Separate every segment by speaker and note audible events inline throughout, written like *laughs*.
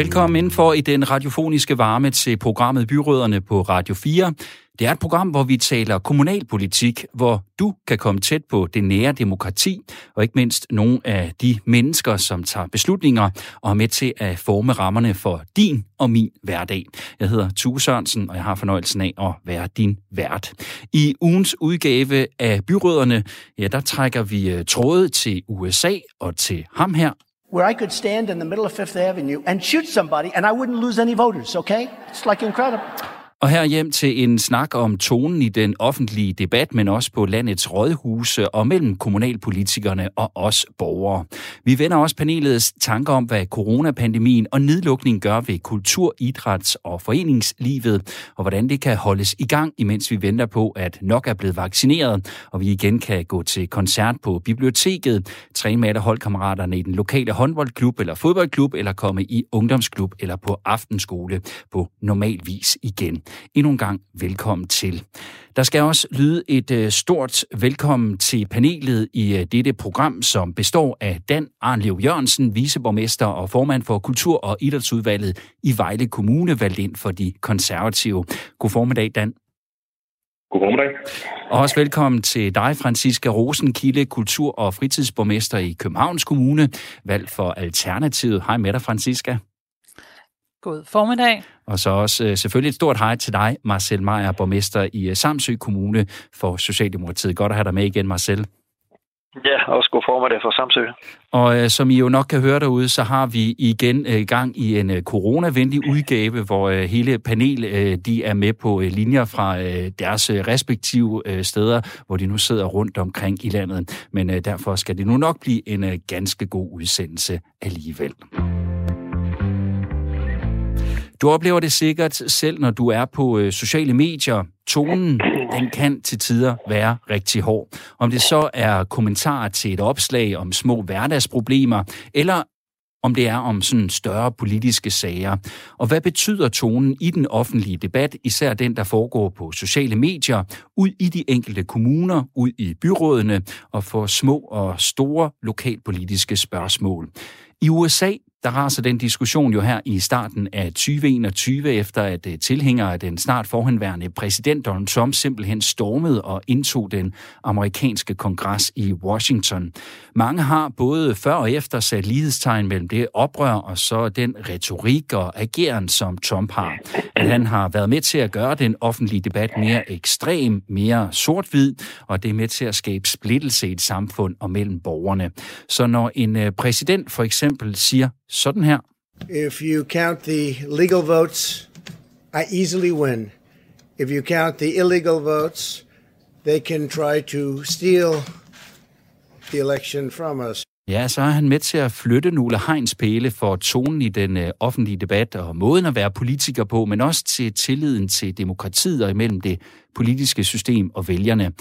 Speaker 1: Velkommen indenfor i den radiofoniske varme til programmet Byråderne på Radio 4. Det er et program, hvor vi taler kommunalpolitik, hvor du kan komme tæt på det nære demokrati, og ikke mindst nogle af de mennesker, som tager beslutninger og er med til at forme rammerne for din og min hverdag. Jeg hedder Tue Sørensen, og jeg har fornøjelsen af at være din vært. I ugens udgave af Byråderne, ja, der trækker vi øh, tråde til USA og til ham her,
Speaker 2: where I could stand in the middle of Fifth Avenue and shoot somebody and I wouldn't lose any voters, okay? It's like incredible.
Speaker 1: Og her hjem til en snak om tonen i den offentlige debat, men også på landets rådhuse og mellem kommunalpolitikerne og os borgere. Vi vender også panelets tanker om, hvad coronapandemien og nedlukning gør ved kultur, idræts og foreningslivet, og hvordan det kan holdes i gang, imens vi venter på, at nok er blevet vaccineret, og vi igen kan gå til koncert på biblioteket, træne med holdkammeraterne i den lokale håndboldklub eller fodboldklub, eller komme i ungdomsklub eller på aftenskole på normal vis igen. Endnu en gang velkommen til. Der skal også lyde et øh, stort velkommen til panelet i øh, dette program, som består af Dan Arnlev Jørgensen, viceborgmester og formand for Kultur- og Idrætsudvalget i Vejle Kommune, valgt ind for de konservative. God formiddag, Dan.
Speaker 3: God formiddag.
Speaker 1: Og også velkommen til dig, Franziska Rosenkilde, kultur- og fritidsborgmester i Københavns Kommune, valgt for Alternativet. Hej med dig, Franziska.
Speaker 4: God formiddag.
Speaker 1: Og så også øh, selvfølgelig et stort hej til dig, Marcel Meyer, borgmester i øh, Samsø Kommune for Socialdemokratiet. Godt at have dig med igen, Marcel.
Speaker 5: Ja, også god formiddag for Samsø.
Speaker 1: Og øh, som I jo nok kan høre derude, så har vi igen øh, gang i en øh, coronavenlig udgave, hvor øh, hele panel øh, de er med på øh, linjer fra øh, deres øh, respektive øh, steder, hvor de nu sidder rundt omkring i landet. Men øh, derfor skal det nu nok blive en øh, ganske god udsendelse alligevel. Du oplever det sikkert selv, når du er på øh, sociale medier. Tonen, den kan til tider være rigtig hård. Om det så er kommentarer til et opslag om små hverdagsproblemer, eller om det er om sådan større politiske sager. Og hvad betyder tonen i den offentlige debat, især den, der foregår på sociale medier, ud i de enkelte kommuner, ud i byrådene og for små og store lokalpolitiske spørgsmål? I USA, der raser den diskussion jo her i starten af 2021, efter at øh, tilhængere af den snart forhenværende præsident Donald Trump simpelthen stormede og indtog den amerikanske kongres i Washington. Mange har både før og efter sat lighedstegn mellem det oprør og så den retorik og ageren, som Trump har. At han har været med til at gøre den offentlige debat mere ekstrem, mere sort-hvid, og det er med til at skabe splittelse i et samfund og mellem borgerne. Så når en øh, præsident for eksempel siger, sådan her.
Speaker 6: If you count the legal votes, I easily win. If you count the illegal votes, they can try to steal the election from us.
Speaker 1: Ja, så er han med til at flytte nogle hegnspæle for tonen i den øh, offentlige debat og måden at være politiker på, men også til tilliden til demokratiet og imellem det politiske system og vælgerne.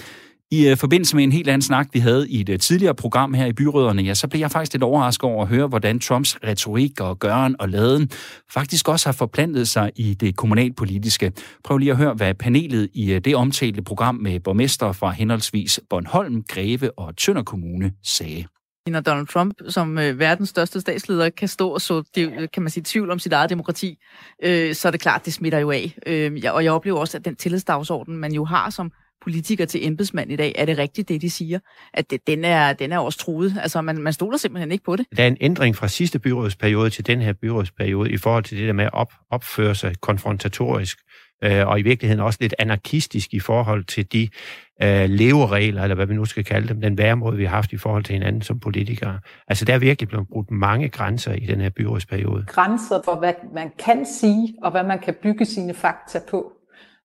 Speaker 1: I øh, forbindelse med en helt anden snak, vi havde i et øh, tidligere program her i Byråderne, ja, så blev jeg faktisk lidt overrasket over at høre, hvordan Trumps retorik og gøren og laden faktisk også har forplantet sig i det kommunalpolitiske. Prøv lige at høre, hvad panelet i øh, det omtalte program med borgmester fra henholdsvis Bornholm, Greve og Tønder Kommune sagde
Speaker 4: når Donald Trump som øh, verdens største statsleder kan stå og så det, øh, kan man sige, tvivl om sit eget demokrati, øh, så er det klart, det smitter jo af. Øh, og jeg oplever også, at den tillidsdagsorden, man jo har som politiker til embedsmand i dag, er det rigtigt, det de siger? At det, den, er, den er også truet. Altså, man, man stoler simpelthen ikke på det.
Speaker 7: Der er en ændring fra sidste byrådsperiode til den her byrådsperiode i forhold til det der med at op, opføre sig konfrontatorisk, øh, og i virkeligheden også lidt anarkistisk i forhold til de øh, leveregler, eller hvad vi nu skal kalde dem, den væremåde, vi har haft i forhold til hinanden som politikere. Altså, der er virkelig blevet brugt mange grænser i den her byrådsperiode.
Speaker 8: Grænser for, hvad man kan sige, og hvad man kan bygge sine fakta på.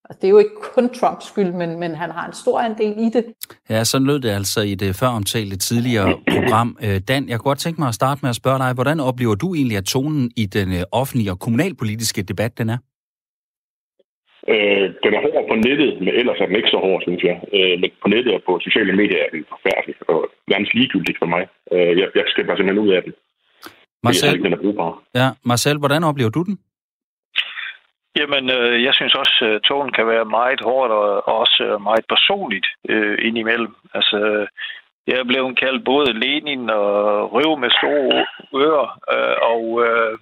Speaker 8: Altså, det er jo ikke kun Trumps skyld, men, men han har en stor andel i det.
Speaker 1: Ja, sådan lød det altså i det før omtalte tidligere program. Øh, Dan, jeg kunne godt tænke mig at starte med at spørge dig, hvordan oplever du egentlig, at tonen i den øh, offentlige og kommunalpolitiske debat, den er?
Speaker 3: Øh, den er hård på nettet, men ellers er den ikke så hård, synes jeg. Øh, men på nettet og på sociale medier er den forfærdelig, og nærmest ligegyldigt for mig. Øh, jeg, jeg skal bare simpelthen ud af den.
Speaker 1: Marcel,
Speaker 3: jeg ikke, den er brugbar.
Speaker 1: Ja, Marcel, hvordan oplever du den?
Speaker 5: Jamen, øh, jeg synes også, at tonen kan være meget hårdt og, og også øh, meget personligt øh, indimellem. Altså, øh, jeg er blevet kaldt både Lenin og røv med store ører, øh, og øh,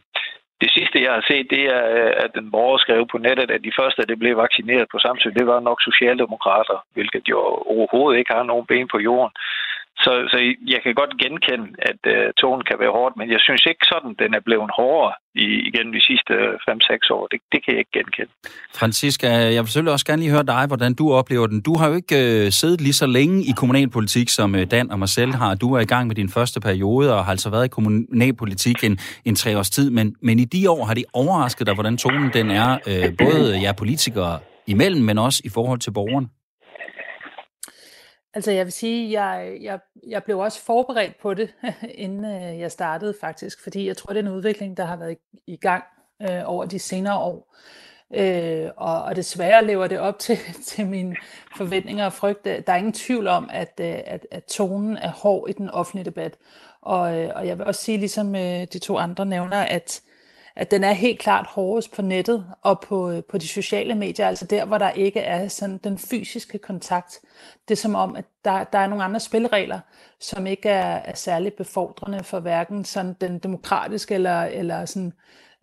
Speaker 5: det sidste, jeg har set, det er, at den borger skrev på nettet, at de første, der blev vaccineret på Samsø, det var nok socialdemokrater, hvilket jo overhovedet ikke har nogen ben på jorden. Så, så jeg kan godt genkende, at øh, tonen kan være hårdt, men jeg synes ikke sådan, den er blevet hårdere i, igen de sidste 5-6 år. Det, det kan jeg ikke genkende.
Speaker 1: Francisca, jeg vil selvfølgelig også gerne lige høre dig, hvordan du oplever den. Du har jo ikke øh, siddet lige så længe i kommunalpolitik, som øh, Dan og mig selv har. Du er i gang med din første periode og har altså været i kommunalpolitik en, en tre års tid, men, men i de år har det overrasket dig, hvordan tonen den er, øh, både jer politikere imellem, men også i forhold til borgerne?
Speaker 8: Altså jeg vil sige, jeg, jeg, jeg blev også forberedt på det, *laughs* inden øh, jeg startede faktisk, fordi jeg tror, det er en udvikling, der har været i gang øh, over de senere år. Øh, og, og desværre lever det op *laughs* til, til mine forventninger og frygt. Der er ingen tvivl om, at, øh, at, at tonen er hård i den offentlige debat. Og, øh, og jeg vil også sige, ligesom de to andre nævner, at at den er helt klart hårdest på nettet og på, øh, på de sociale medier, altså der, hvor der ikke er sådan den fysiske kontakt. Det er som om, at der, der er nogle andre spilleregler, som ikke er, er særligt befordrende for hverken sådan den demokratiske eller, eller sådan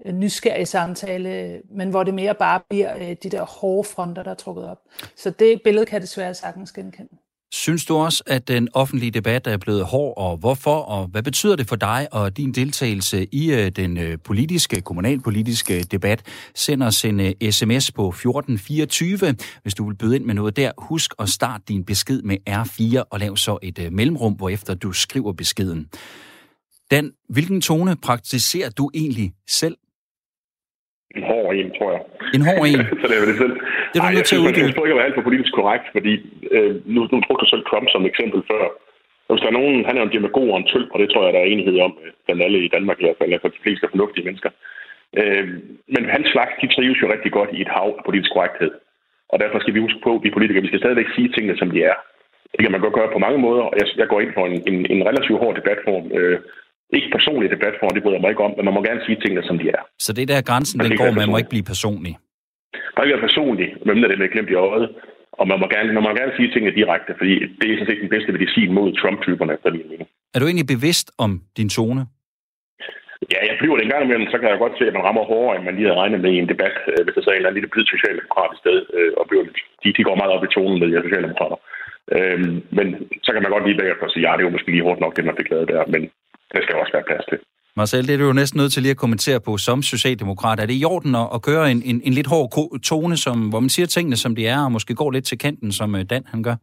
Speaker 8: øh, nysgerrig samtale, men hvor det mere bare bliver øh, de der hårde fronter, der er trukket op. Så det billede kan desværre sagtens genkende.
Speaker 1: Synes du også, at den offentlige debat er blevet hård, og hvorfor, og hvad betyder det for dig og din deltagelse i øh, den øh, politiske, kommunalpolitiske debat? Send os en øh, sms på 1424, hvis du vil byde ind med noget der. Husk at starte din besked med R4 og lav så et mellemrum, hvorefter du skriver beskeden. Dan, hvilken tone praktiserer du egentlig selv?
Speaker 3: En hård en, tror jeg.
Speaker 1: En hård en? *laughs*
Speaker 3: så det er det selv.
Speaker 1: Det er du nødt til at uddybe.
Speaker 3: Jeg tror ikke, at være alt for politisk korrekt, fordi øh, nu, nu brugte du selv Trump som eksempel før. Hvis der er nogen, han er jo en demagog og en tøl, og det tror jeg, der er enighed om, øh, blandt alle i Danmark i hvert fald, for de fleste fornuftige mennesker. Øh, men hans slags, de trives jo rigtig godt i et hav af politisk korrekthed. Og derfor skal vi huske på, at vi politikere, vi skal stadigvæk sige tingene, som de er. Det kan man godt gøre på mange måder, og jeg, jeg går ind for en, en, en relativt hård debatform. Øh, ikke personlig debatform, det bryder jeg mig ikke om, men man må gerne sige tingene, som de er.
Speaker 1: Så det der grænsen, den går, man må ikke blive personlig?
Speaker 3: Man må ikke være personlig, hvem det med glemt i øjet. Og man må, gerne, man må gerne sige tingene direkte, fordi det er sådan set den bedste medicin mod Trump-typerne, efter min mening.
Speaker 1: Er du egentlig bevidst om din tone?
Speaker 3: Ja, jeg bliver det en gang imellem, så kan jeg godt se, at man rammer hårdere, end man lige havde regnet med i en debat, øh, hvis der så er en eller anden lille blid socialdemokratisk sted, øh, og bliver, de, de går meget op i tonen med de socialdemokrater. Øhm, men så kan man godt lige bagefter sige, ja, det er jo måske lige hårdt nok, det man fik lavet der, men det skal også være plads til.
Speaker 1: Marcel, det er du jo næsten nødt til lige at kommentere på som socialdemokrat. Er det i orden at, køre en, en, en lidt hård tone, som, hvor man siger tingene, som de er, og måske går lidt til kanten, som øh, Dan han gør?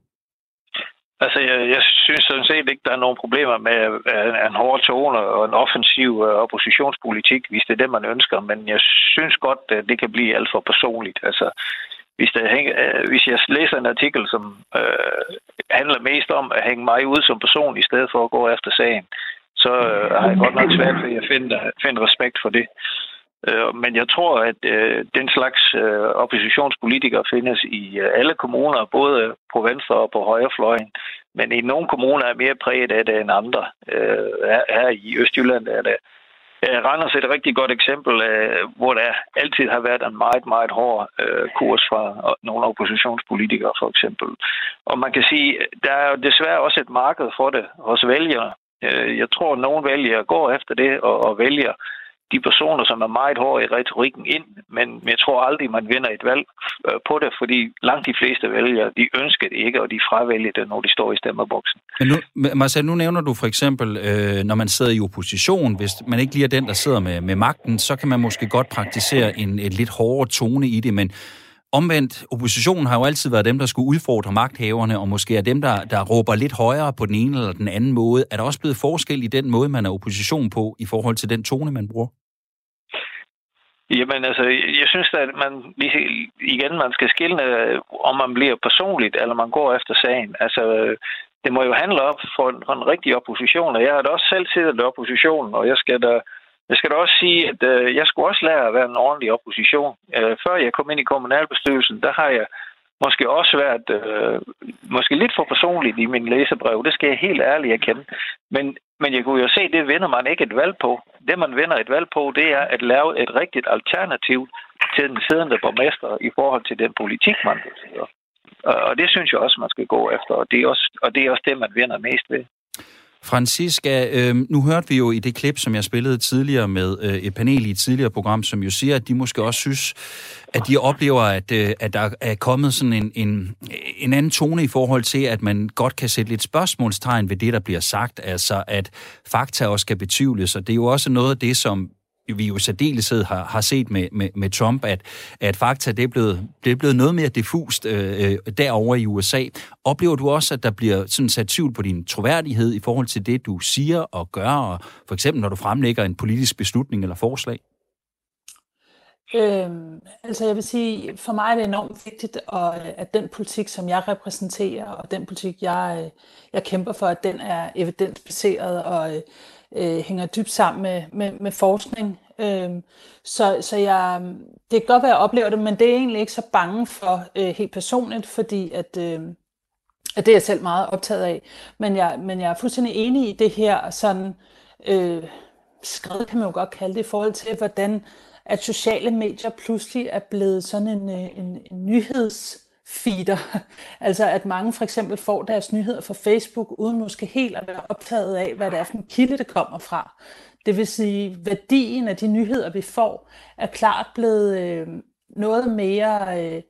Speaker 5: Altså, jeg, jeg synes sådan set ikke, der er nogen problemer med en hård tone og en offensiv øh, oppositionspolitik, hvis det er det, man ønsker. Men jeg synes godt, at det kan blive alt for personligt. Altså, hvis, der hænger, øh, hvis jeg læser en artikel, som øh, handler mest om at hænge mig ud som person, i stedet for at gå efter sagen, så øh, har jeg godt nok svært ved at finde, finde respekt for det. Øh, men jeg tror, at øh, den slags øh, oppositionspolitikere findes i øh, alle kommuner, både på venstre og på højrefløjen. Men i nogle kommuner er mere præget af det end andre. Øh, her, her i Østjylland er det øh, Randers er et rigtig godt eksempel, øh, hvor der altid har været en meget, meget hård øh, kurs fra nogle oppositionspolitikere, for eksempel. Og man kan sige, der er jo desværre også et marked for det hos vælgere. Øh, jeg tror, at nogen vælger går efter det og, og vælger de personer, som er meget hårde i retorikken ind, men jeg tror aldrig, man vinder et valg øh, på det, fordi langt de fleste vælgere, de ønsker det ikke, og de fravælger det, når de står i stemmerboksen.
Speaker 1: Men nu, Marcel, nu nævner du for eksempel, øh, når man sidder i opposition, hvis man ikke lige er den, der sidder med, med magten, så kan man måske godt praktisere en et lidt hårdere tone i det, men Omvendt, oppositionen har jo altid været dem, der skulle udfordre magthaverne, og måske er dem, der, der råber lidt højere på den ene eller den anden måde. Er der også blevet forskel i den måde, man er opposition på, i forhold til den tone, man bruger?
Speaker 5: Jamen altså, jeg synes at man igen, man skal skille, øh, om man bliver personligt, eller man går efter sagen. Altså, øh, det må jo handle op for, for en rigtig opposition, og jeg har da også selv siddet i oppositionen, og jeg skal da jeg skal da også sige, at øh, jeg skulle også lære at være en ordentlig opposition. Øh, før jeg kom ind i kommunalbestyrelsen, der har jeg måske også været øh, måske lidt for personligt i min læsebrev. Det skal jeg helt ærligt erkende. Men, men jeg kunne jo se, at det vinder man ikke et valg på. Det, man vinder et valg på, det er at lave et rigtigt alternativ til den siddende borgmester i forhold til den politik, man vil Og det synes jeg også, man skal gå efter, og det er også, og det, er også det man vinder mest ved.
Speaker 1: Francisca, øh, nu hørte vi jo i det klip, som jeg spillede tidligere med øh, et panel i et tidligere program, som jo siger, at de måske også synes, at de oplever, at, øh, at der er kommet sådan en, en, en anden tone i forhold til, at man godt kan sætte lidt spørgsmålstegn ved det, der bliver sagt, altså at fakta også skal betvivles, og det er jo også noget af det, som vi jo særdeleshed har, har set med, med, med Trump, at, at fakta det er, blevet, det er blevet noget mere diffust øh, øh derovre i USA. Oplever du også, at der bliver sådan sat tvivl på din troværdighed i forhold til det, du siger og gør, og for eksempel når du fremlægger en politisk beslutning eller forslag?
Speaker 8: Øhm, altså jeg vil sige, for mig er det enormt vigtigt, at, øh, at den politik, som jeg repræsenterer, og den politik, jeg, øh, jeg kæmper for, at den er evidensbaseret og øh, hænger dybt sammen med, med, med forskning. Øh, så så jeg, det kan godt være, at jeg oplever det, men det er egentlig ikke så bange for øh, helt personligt, fordi at, øh, at det er jeg selv meget optaget af. Men jeg, men jeg er fuldstændig enig i det her sådan øh, skred, kan man jo godt kalde det, i forhold til, hvordan at sociale medier pludselig er blevet sådan en, øh, en, en nyheds feeder. *laughs* Altså at mange for eksempel får deres nyheder fra Facebook, uden måske helt at være optaget af, hvad det er for en kilde, det kommer fra. Det vil sige, værdien af de nyheder, vi får, er klart blevet øh, noget mere øh,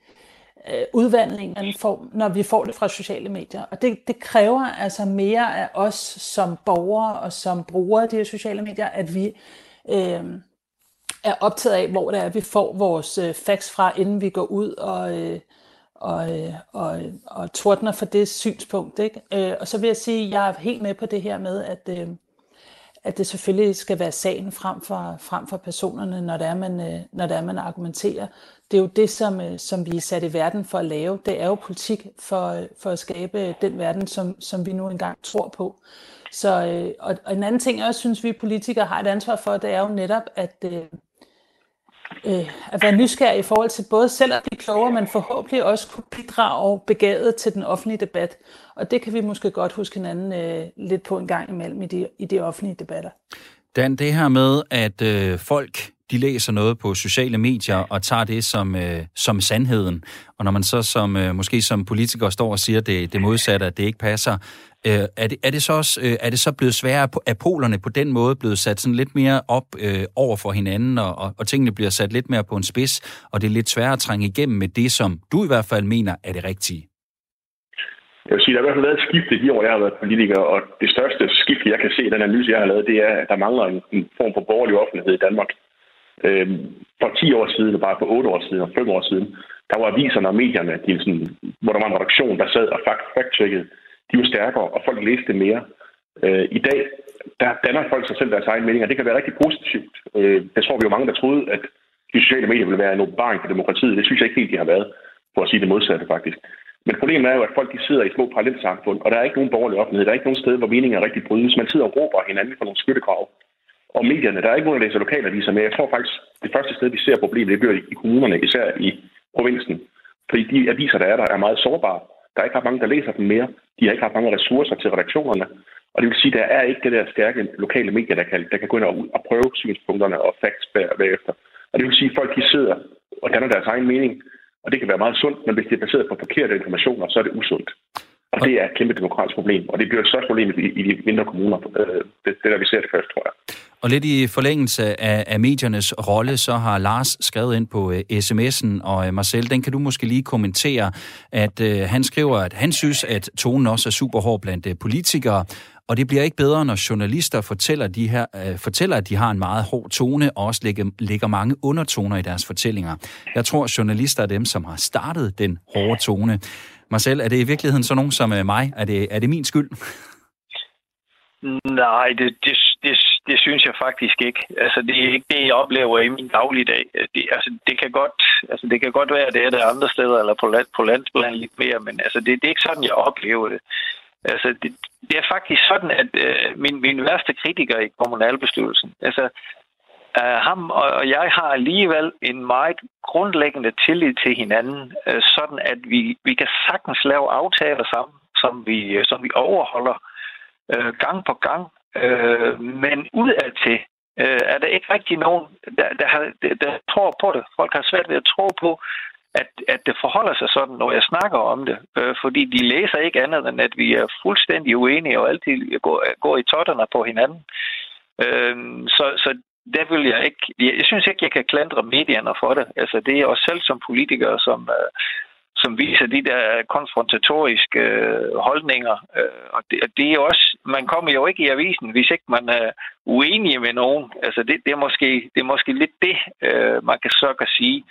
Speaker 8: udvandling, udvandring, end for, når vi får det fra sociale medier. Og det, det kræver altså mere af os som borgere og som brugere af de her sociale medier, at vi øh, er optaget af, hvor det er, vi får vores øh, facts fra, inden vi går ud og, øh, og, øh, og, og tordner for det synspunkt. Ikke? Øh, og så vil jeg sige, at jeg er helt med på det her med, at, øh, at det selvfølgelig skal være sagen frem for, frem for personerne, når det, er, man, øh, når det er, man argumenterer. Det er jo det, som, øh, som vi er sat i verden for at lave. Det er jo politik for, for at skabe den verden, som, som vi nu engang tror på. Så, og, og en anden ting, jeg også synes, vi politikere har et ansvar for, det er jo netop, at, øh, Øh, at være nysgerrig i forhold til både selv at blive klogere, men forhåbentlig også kunne bidrage begavet til den offentlige debat. Og det kan vi måske godt huske hinanden øh, lidt på en gang imellem i de, i de offentlige debatter.
Speaker 1: Dan, det her med, at øh, folk de læser noget på sociale medier og tager det som, øh, som sandheden. Og når man så som øh, måske som politiker står og siger det, det modsatte, at det ikke passer, øh, er, det, er, det så også, øh, er det så blevet sværere, at polerne på den måde blevet sat sådan lidt mere op øh, over for hinanden, og, og, og tingene bliver sat lidt mere på en spids, og det er lidt sværere at trænge igennem med det, som du i hvert fald mener er det rigtige?
Speaker 3: Jeg vil sige, der har i hvert fald været et skifte i de år, jeg har været politiker, og det største skift, jeg kan se i den analyse, jeg har lavet, det er, at der mangler en, en form for borgerlig offentlighed i Danmark. Øh, for 10 år siden, og bare for 8 år siden og 5 år siden, der var aviserne og medierne, de sådan, hvor der var en redaktion, der sad og fact-checkede, de var stærkere, og folk læste mere. Øh, I dag, der danner folk sig selv deres egen mening, og det kan være rigtig positivt. Øh, jeg tror, vi jo mange, der troede, at de sociale medier ville være en åbenbaring for demokratiet. Det synes jeg ikke helt, de har været, for at sige det modsatte faktisk. Men problemet er jo, at folk de sidder i små parallelsamfund, og der er ikke nogen borgerlig offentlighed. Der er ikke nogen sted, hvor meningen er rigtig brydes. Man sidder og råber hinanden for nogle skyttegrave. Og medierne, der er ikke nogen, der læser lokalaviser, men jeg tror faktisk, det første sted, vi ser problemet, det bliver i kommunerne, især i provinsen. Fordi de aviser, der er der, er meget sårbare. Der er ikke ret mange, der læser dem mere. De har ikke ret mange ressourcer til redaktionerne. Og det vil sige, at der er ikke det der stærke lokale medier, der kan, der kan gå ind og, og prøve synspunkterne og facts bagefter. Og det vil sige, at folk de sidder og danner deres egen mening. Og det kan være meget sundt, men hvis det er baseret på forkerte informationer, så er det usundt. Og det er et kæmpe demokratisk problem, og det bliver et størst problem i, i de mindre kommuner. Øh, det, det der, vi ser det først, tror jeg.
Speaker 1: Og lidt i forlængelse af, af mediernes rolle, så har Lars skrevet ind på øh, sms'en, og øh, Marcel, den kan du måske lige kommentere, at han skriver, at han synes, at tonen også er super hård blandt politikere, og det bliver ikke bedre, når journalister fortæller, de her, fortæller, at de har en meget hård tone, og også lægger, lægger mange undertoner i deres fortællinger. Jeg tror, journalister er dem, som har startet den hårde tone. Marcel, er det i virkeligheden sådan nogen som øh, mig? Er det, er det min skyld?
Speaker 5: Nej, det, det, det, det synes jeg faktisk ikke. Altså, det er ikke det, jeg oplever i min dagligdag. Det, altså, det kan godt, altså, det kan godt være, at det er der andre steder, eller på, land, på landsplan lidt mere, men altså, det, det er ikke sådan, jeg oplever det. Altså, det, det er faktisk sådan, at øh, min, min værste kritiker i kommunalbestyrelsen, altså, øh, ham og, jeg har alligevel en meget grundlæggende tillid til hinanden, øh, sådan at vi, vi kan sagtens lave aftaler sammen, som vi, øh, som vi overholder øh, gang på gang. Men udad til er der ikke rigtig nogen, der, der, har, der, der tror på det. Folk har svært ved at tro på, at, at det forholder sig sådan, når jeg snakker om det. Øh, fordi de læser ikke andet end, at vi er fuldstændig uenige og altid går, går i totterne på hinanden. Øh, så, så der vil jeg ikke... Jeg synes ikke, jeg kan klandre medierne for det. Altså, det er os selv som politikere, som, øh, som viser de der konfrontatoriske øh, holdninger. Øh, og det, det er også... Man kommer jo ikke i avisen, hvis ikke man er uenig med nogen. Altså, det, det, er, måske, det er måske lidt det, øh, man kan så kan sige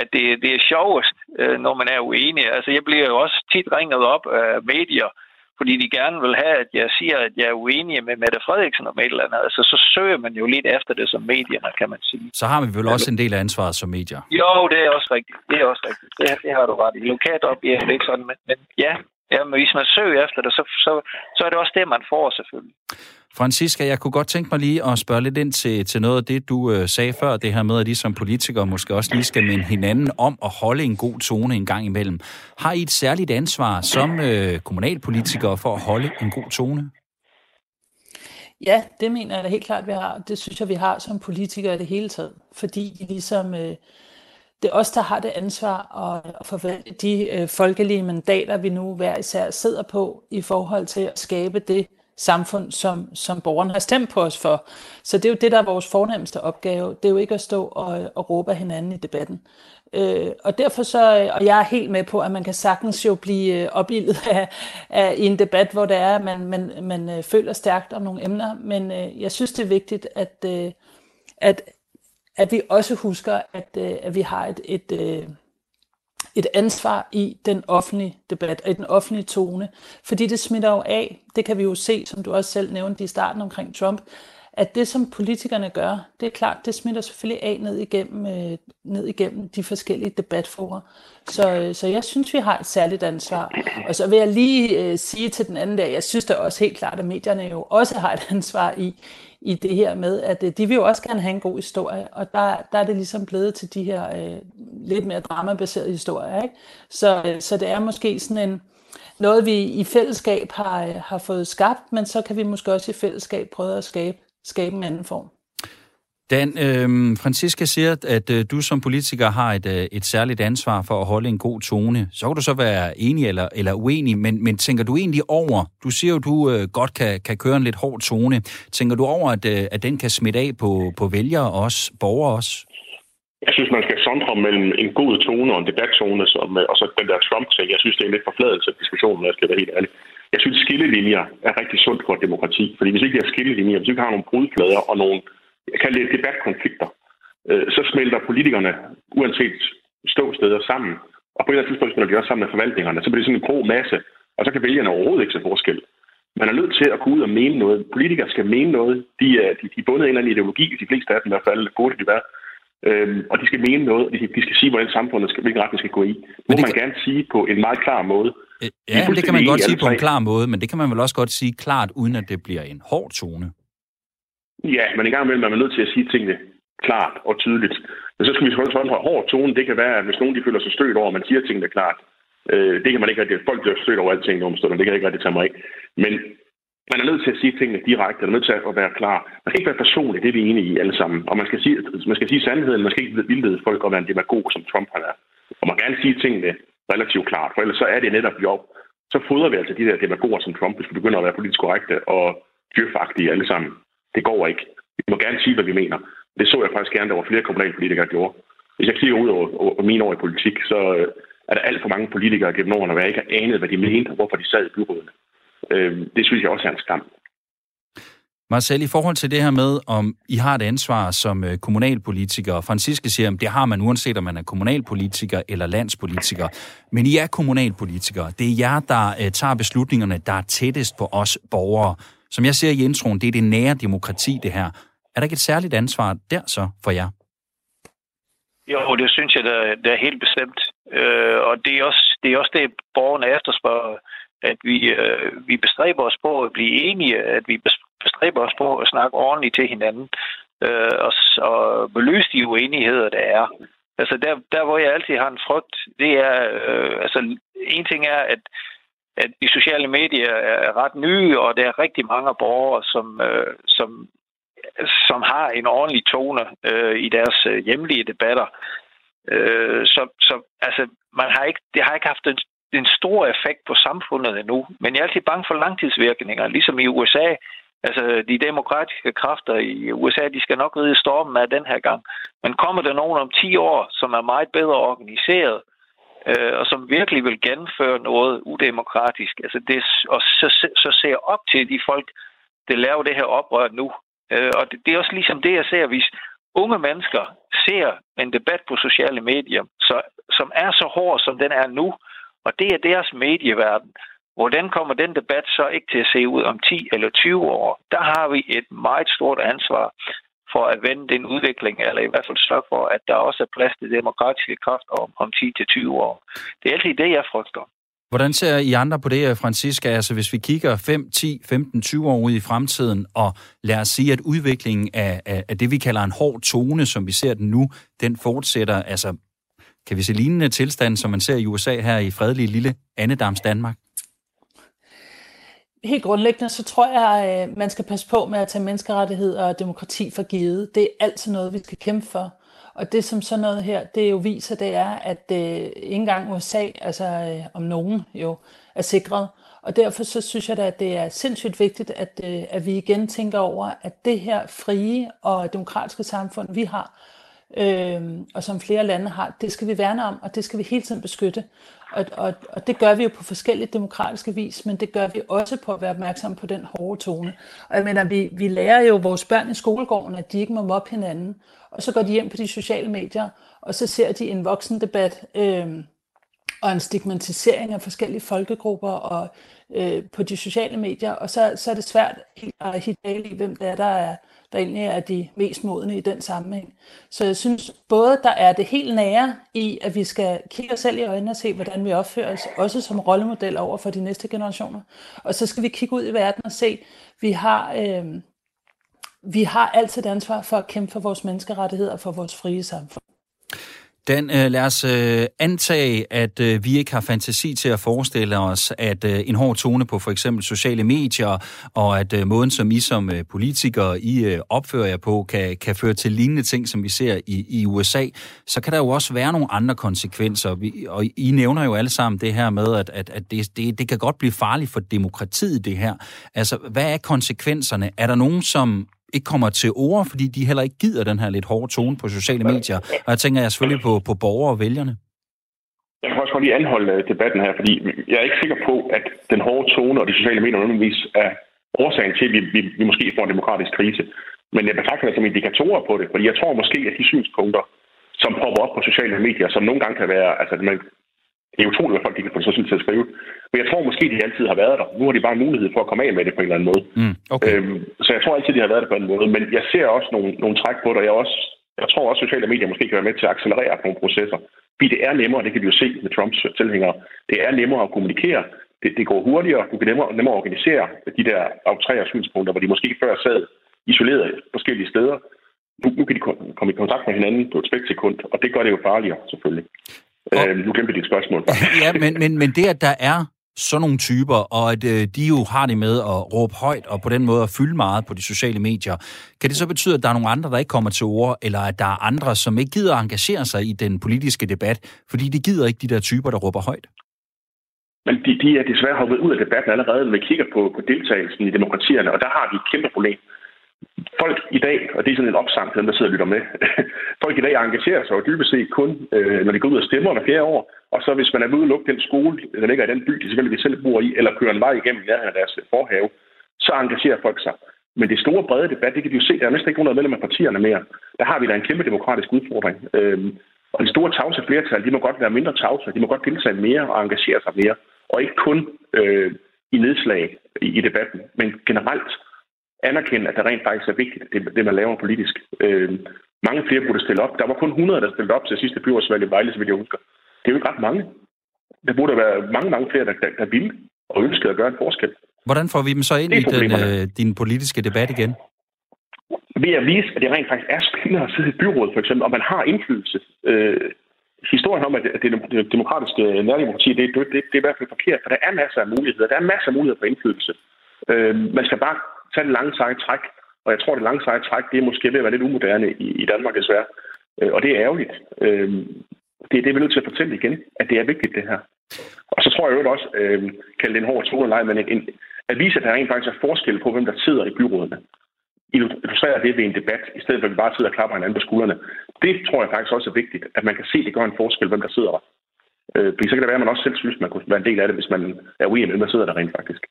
Speaker 5: at det, det er sjovest, øh, når man er uenig. Altså, jeg bliver jo også tit ringet op af medier, fordi de gerne vil have, at jeg siger, at jeg er uenig med Mette Frederiksen om et eller andet. Altså, så søger man jo lidt efter det som medierne, kan man sige.
Speaker 1: Så har vi vel også en del af ansvaret som medier?
Speaker 5: Jo, det er også rigtigt. Det er også rigtigt. Det, det har du ret i. Lokalt op, ja, det er ikke sådan, men, men ja, ja, men hvis man søger efter det, så, så, så er det også det, man får selvfølgelig.
Speaker 1: Franciska, jeg kunne godt tænke mig lige at spørge lidt ind til, til noget af det, du øh, sagde før, det her med, at I som politikere måske også lige skal minde hinanden om at holde en god tone en gang imellem. Har I et særligt ansvar som øh, kommunalpolitikere for at holde en god tone?
Speaker 8: Ja, det mener jeg da helt klart, vi har. Det synes jeg, vi har som politikere i det hele taget. Fordi de ligesom, øh, det er os, der har det ansvar at, forvalte de øh, folkelige mandater, vi nu hver især sidder på i forhold til at skabe det samfund, som, som borgerne har stemt på os for. Så det er jo det, der er vores fornemmeste opgave. Det er jo ikke at stå og, og råbe af hinanden i debatten. Øh, og derfor så, øh, og jeg er helt med på, at man kan sagtens jo blive øh, opildet af, af, i en debat, hvor det er, at man, man, man øh, føler stærkt om nogle emner, men øh, jeg synes, det er vigtigt, at, øh, at, at vi også husker, at, øh, at vi har et, et, øh, et ansvar i den offentlige debat og i den offentlige tone. Fordi det smitter jo af. Det kan vi jo se, som du også selv nævnte i starten omkring Trump, at det, som politikerne gør, det er klart, det smitter selvfølgelig af ned igennem, øh, ned igennem de forskellige debatforer. Så, øh, så jeg synes, vi har et særligt ansvar. Og så vil jeg lige øh, sige til den anden der, jeg synes da også helt klart, at medierne jo også har et *laughs* ansvar i, i det her med, at øh, de vil jo også gerne have en god historie, og der, der er det ligesom blevet til de her øh, lidt mere dramabaserede historier. Ikke? Så, øh, så det er måske sådan en noget, vi i fællesskab har, øh, har fået skabt, men så kan vi måske også i fællesskab prøve at skabe, skabe en anden form.
Speaker 1: Dan, øh, Francisca siger, at øh, du som politiker har et, øh, et særligt ansvar for at holde en god tone. Så kan du så være enig eller, eller uenig, men, men tænker du egentlig over, du siger jo, du øh, godt kan, kan køre en lidt hård tone. Tænker du over, at, øh, at den kan smitte af på, på vælgere også, borgere også?
Speaker 3: Jeg synes, man skal sondre mellem en god tone og en debattone, som, og så den der Trump-ting. Jeg synes, det er en lidt forfladelse af diskussionen, jeg skal være helt ærlig. Jeg synes, skillelinjer er rigtig sundt for et demokrati. Fordi hvis ikke vi har skillelinjer, hvis vi ikke har nogle brudflader og nogle jeg kalder det debatkonflikter, øh, så smelter politikerne, uanset ståsteder, sammen. Og på et eller andet tidspunkt smelter de også sammen med forvaltningerne. Så bliver det sådan en grå masse, og så kan vælgerne overhovedet ikke se forskel. Man er nødt til at gå ud og mene noget. Politikere skal mene noget. De er, de, de er bundet af en eller anden ideologi, de fleste af dem i hvert fald, burde de være. Øhm, og de skal mene noget, de, de skal sige, hvordan samfundet skal, hvilken retning skal gå i. Det må man kan... gerne sige på en meget klar måde.
Speaker 1: Øh, ja, det kan man godt sige på en klar måde, men det kan man vel også godt sige klart, uden at det bliver en hård tone.
Speaker 3: Ja, men en gang imellem er man nødt til at sige tingene klart og tydeligt. Men så skal vi holde sådan en hård tone. Det kan være, at hvis nogen de føler sig stødt over, at man siger tingene klart. Øh, det kan man ikke rigtig. Folk bliver stødt over alting om stunden. Det kan jeg ikke rigtig tage mig af. Men man er nødt til at sige tingene direkte. Man er nødt til at være klar. Man kan ikke være personlig. Det er vi enige i alle sammen. Og man skal sige, man skal sige sandheden. Man skal ikke vildlede folk og være en demagog, som Trump han er. Og man kan gerne sige tingene relativt klart. For ellers så er det netop job. Så fodrer vi altså de der demagoger som Trump, hvis vi begynder at være politisk korrekte og djøfagtige alle sammen. Det går ikke. Vi må gerne sige, hvad vi mener. Det så jeg faktisk gerne, der var flere kommunalpolitikere, der gjorde. Hvis jeg kigger ud over, over mine år i politik, så øh, er der alt for mange politikere gennem årene, hvor jeg ikke har anet, hvad de mente, og hvorfor de sad i byrådene. Øhm, det synes jeg også er en skam.
Speaker 1: Marcel, i forhold til det her med, om I har et ansvar som øh, kommunalpolitikere, kommunalpolitiker, Franciske siger, at det har man uanset om man er kommunalpolitiker eller landspolitiker, men I er kommunalpolitikere. Det er jer, der øh, tager beslutningerne, der er tættest på os borgere. Som jeg ser i introen, det er det nære demokrati, det her. Er der ikke et særligt ansvar der så for jer?
Speaker 5: Jo, det synes jeg, der, der er helt bestemt. Øh, og det er, også, det er også det, borgerne efterspørger, at vi, øh, vi bestræber os på at blive enige, at vi bestræber os på at snakke ordentligt til hinanden, øh, og, og belyse de uenigheder, der er. Altså der, der, hvor jeg altid har en frygt, det er, øh, altså en ting er, at at de sociale medier er ret nye, og der er rigtig mange borgere, som, øh, som, som har en ordentlig tone øh, i deres øh, hjemlige debatter. Øh, så, så altså, man har ikke, det har ikke haft en, en stor effekt på samfundet endnu. Men jeg er altid bange for langtidsvirkninger, ligesom i USA. Altså, de demokratiske kræfter i USA, de skal nok ride stormen af den her gang. Men kommer der nogen om 10 år, som er meget bedre organiseret, øh, øh, og som virkelig vil gennemføre noget udemokratisk, altså det, og så, så ser op til de folk, der laver det her oprør nu. Øh, og det, det er også ligesom det, jeg ser, hvis unge mennesker ser en debat på sociale medier, så, som er så hård, som den er nu, og det er deres medieverden. Hvordan kommer den debat så ikke til at se ud om 10 eller 20 år? Der har vi et meget stort ansvar for at vende den udvikling, eller i hvert fald sørge for, at der også er plads til demokratiske kræfter om, om 10-20 år. Det er altid det, jeg frygter.
Speaker 1: Hvordan ser I andre på det, Francisca? Altså hvis vi kigger 5, 10, 15, 20 år ud i fremtiden, og lad os sige, at udviklingen af, af, af det, vi kalder en hård tone, som vi ser den nu, den fortsætter. Altså, kan vi se lignende tilstand, som man ser i USA her i fredelige lille Annedams Danmark?
Speaker 8: Helt grundlæggende, så tror jeg, at man skal passe på med at tage menneskerettighed og demokrati for givet. Det er altid noget, vi skal kæmpe for. Og det som sådan noget her, det jo viser, det er, at øh, ikke engang USA, altså øh, om nogen jo, er sikret. Og derfor så synes jeg da, at det er sindssygt vigtigt, at, øh, at vi igen tænker over, at det her frie og demokratiske samfund, vi har, øh, og som flere lande har, det skal vi værne om, og det skal vi hele tiden beskytte. Og, og, og det gør vi jo på forskellige demokratiske vis, men det gør vi også på at være opmærksom på den hårde tone. Og jeg mener, vi, vi lærer jo vores børn i skolegården, at de ikke må mobbe hinanden, og så går de hjem på de sociale medier, og så ser de en voksendebat øh, og en stigmatisering af forskellige folkegrupper og øh, på de sociale medier, og så, så er det svært at hitte i, hvem det er, der er der egentlig er de mest modne i den sammenhæng. Så jeg synes både, der er det helt nære i, at vi skal kigge os selv i øjnene og se, hvordan vi opfører os, også som rollemodel over for de næste generationer. Og så skal vi kigge ud i verden og se, vi har, øh, vi har altid et ansvar for at kæmpe for vores menneskerettigheder og for vores frie samfund.
Speaker 1: Dan, øh, lad os øh, antage, at øh, vi ikke har fantasi til at forestille os, at øh, en hård tone på for eksempel sociale medier, og at øh, måden, som I som øh, politikere I øh, opfører jer på, kan, kan føre til lignende ting, som vi ser i, i USA, så kan der jo også være nogle andre konsekvenser. Vi, og I nævner jo alle sammen det her med, at, at, at det, det, det kan godt blive farligt for demokratiet, det her. Altså, hvad er konsekvenserne? Er der nogen, som ikke kommer til ord, fordi de heller ikke gider den her lidt hårde tone på sociale medier. Og jeg tænker jeg selvfølgelig på, på borgere og vælgerne.
Speaker 3: Jeg kan også godt lige anholde øh, debatten her, fordi jeg er ikke sikker på, at den hårde tone og de sociale medier nødvendigvis er årsagen til, at vi, vi, vi måske får en demokratisk krise. Men jeg betragter det som indikatorer på det, fordi jeg tror måske, at de synspunkter, som popper op på sociale medier, som nogle gange kan være, altså man det er utroligt, at folk kan få sådan til at skrive. Men jeg tror måske, de altid har været der. Nu har de bare mulighed for at komme af med det på en eller anden måde.
Speaker 1: Mm, okay.
Speaker 3: øhm, så jeg tror altid, de har været der på en måde. Men jeg ser også nogle, nogle træk på det, og jeg, også, jeg tror også, at sociale medier måske kan være med til at accelerere nogle processer. Fordi det er nemmere, det kan vi jo se med Trumps tilhængere, det er nemmere at kommunikere. Det, det går hurtigere, du kan nemmere, nemmere organisere de der aftrære synspunkter, hvor de måske før sad isoleret forskellige steder. Nu, nu kan de komme i kontakt med hinanden på et splitsekund, og det gør det jo farligere, selvfølgelig. Og... Øh, nu glemte dit spørgsmål. *laughs*
Speaker 1: ja, men, men, men det, at der er sådan nogle typer, og at øh, de jo har det med at råbe højt og på den måde at fylde meget på de sociale medier. Kan det så betyde, at der er nogle andre, der ikke kommer til ord, eller at der er andre, som ikke gider at engagere sig i den politiske debat, fordi de gider ikke de der typer, der råber højt?
Speaker 3: Men de, de er desværre hoppet ud af debatten allerede, når vi kigger på, på deltagelsen i demokratierne, og der har vi et kæmpe problem folk i dag, og det er sådan en opsang til dem, der sidder og lytter med, *laughs* folk i dag engagerer sig jo dybest set kun, øh, når de går ud og stemmer hver fjerde år, og så hvis man er ude og lukke den skole, der ligger i den by, de selvfølgelig selv bor i, eller kører en vej igennem nærheden af deres øh, forhave, så engagerer folk sig. Men det store brede debat, det kan vi jo se, der er næsten ikke nogen medlem af partierne mere. Der har vi da en kæmpe demokratisk udfordring. Øhm, og de store tavse flertal, de må godt være mindre tavse, de må godt deltage mere og engagere sig mere, og ikke kun øh, i nedslag i, i debatten, men generelt anerkende, at det rent faktisk er vigtigt, det, det man laver politisk. Øh, mange flere burde stille op. Der var kun 100, der stillede op til sidste byrådsvalg i Vejle, så vidt jeg husker. Det er jo ikke ret mange. Der burde være mange, mange flere, der, der, der ville og ønskede at gøre en forskel.
Speaker 1: Hvordan får vi dem så ind i den, øh, din politiske debat igen?
Speaker 3: Ved at vise, at det rent faktisk er spændende at sidde i byrådet, for eksempel, og man har indflydelse. Øh, historien om, at det, demokratiske nærdemokrati, det, det, det, det er i hvert fald forkert, for der er masser af muligheder. Der er masser af muligheder for indflydelse. Øh, man skal bare tage det lange seje træk. Og jeg tror, det lange seje træk, det er måske ved at være lidt umoderne i, i Danmark desværre. Øh, og det er ærgerligt. Øh, det er det, vi er nødt til at fortælle igen, at det er vigtigt, det her. Og så tror jeg jo også, øh, kalde det en hård tone men en, at vise, at der rent faktisk er forskel på, hvem der sidder i byrådene. Illustrerer det ved en debat, i stedet for at vi bare sidder og klapper hinanden på skuldrene. Det tror jeg faktisk også er vigtigt, at man kan se, at det gør en forskel, hvem der sidder der. Øh, så kan det være, at man også selv synes, man kunne være en del af det, hvis man er uenig med, der sidder der rent faktisk.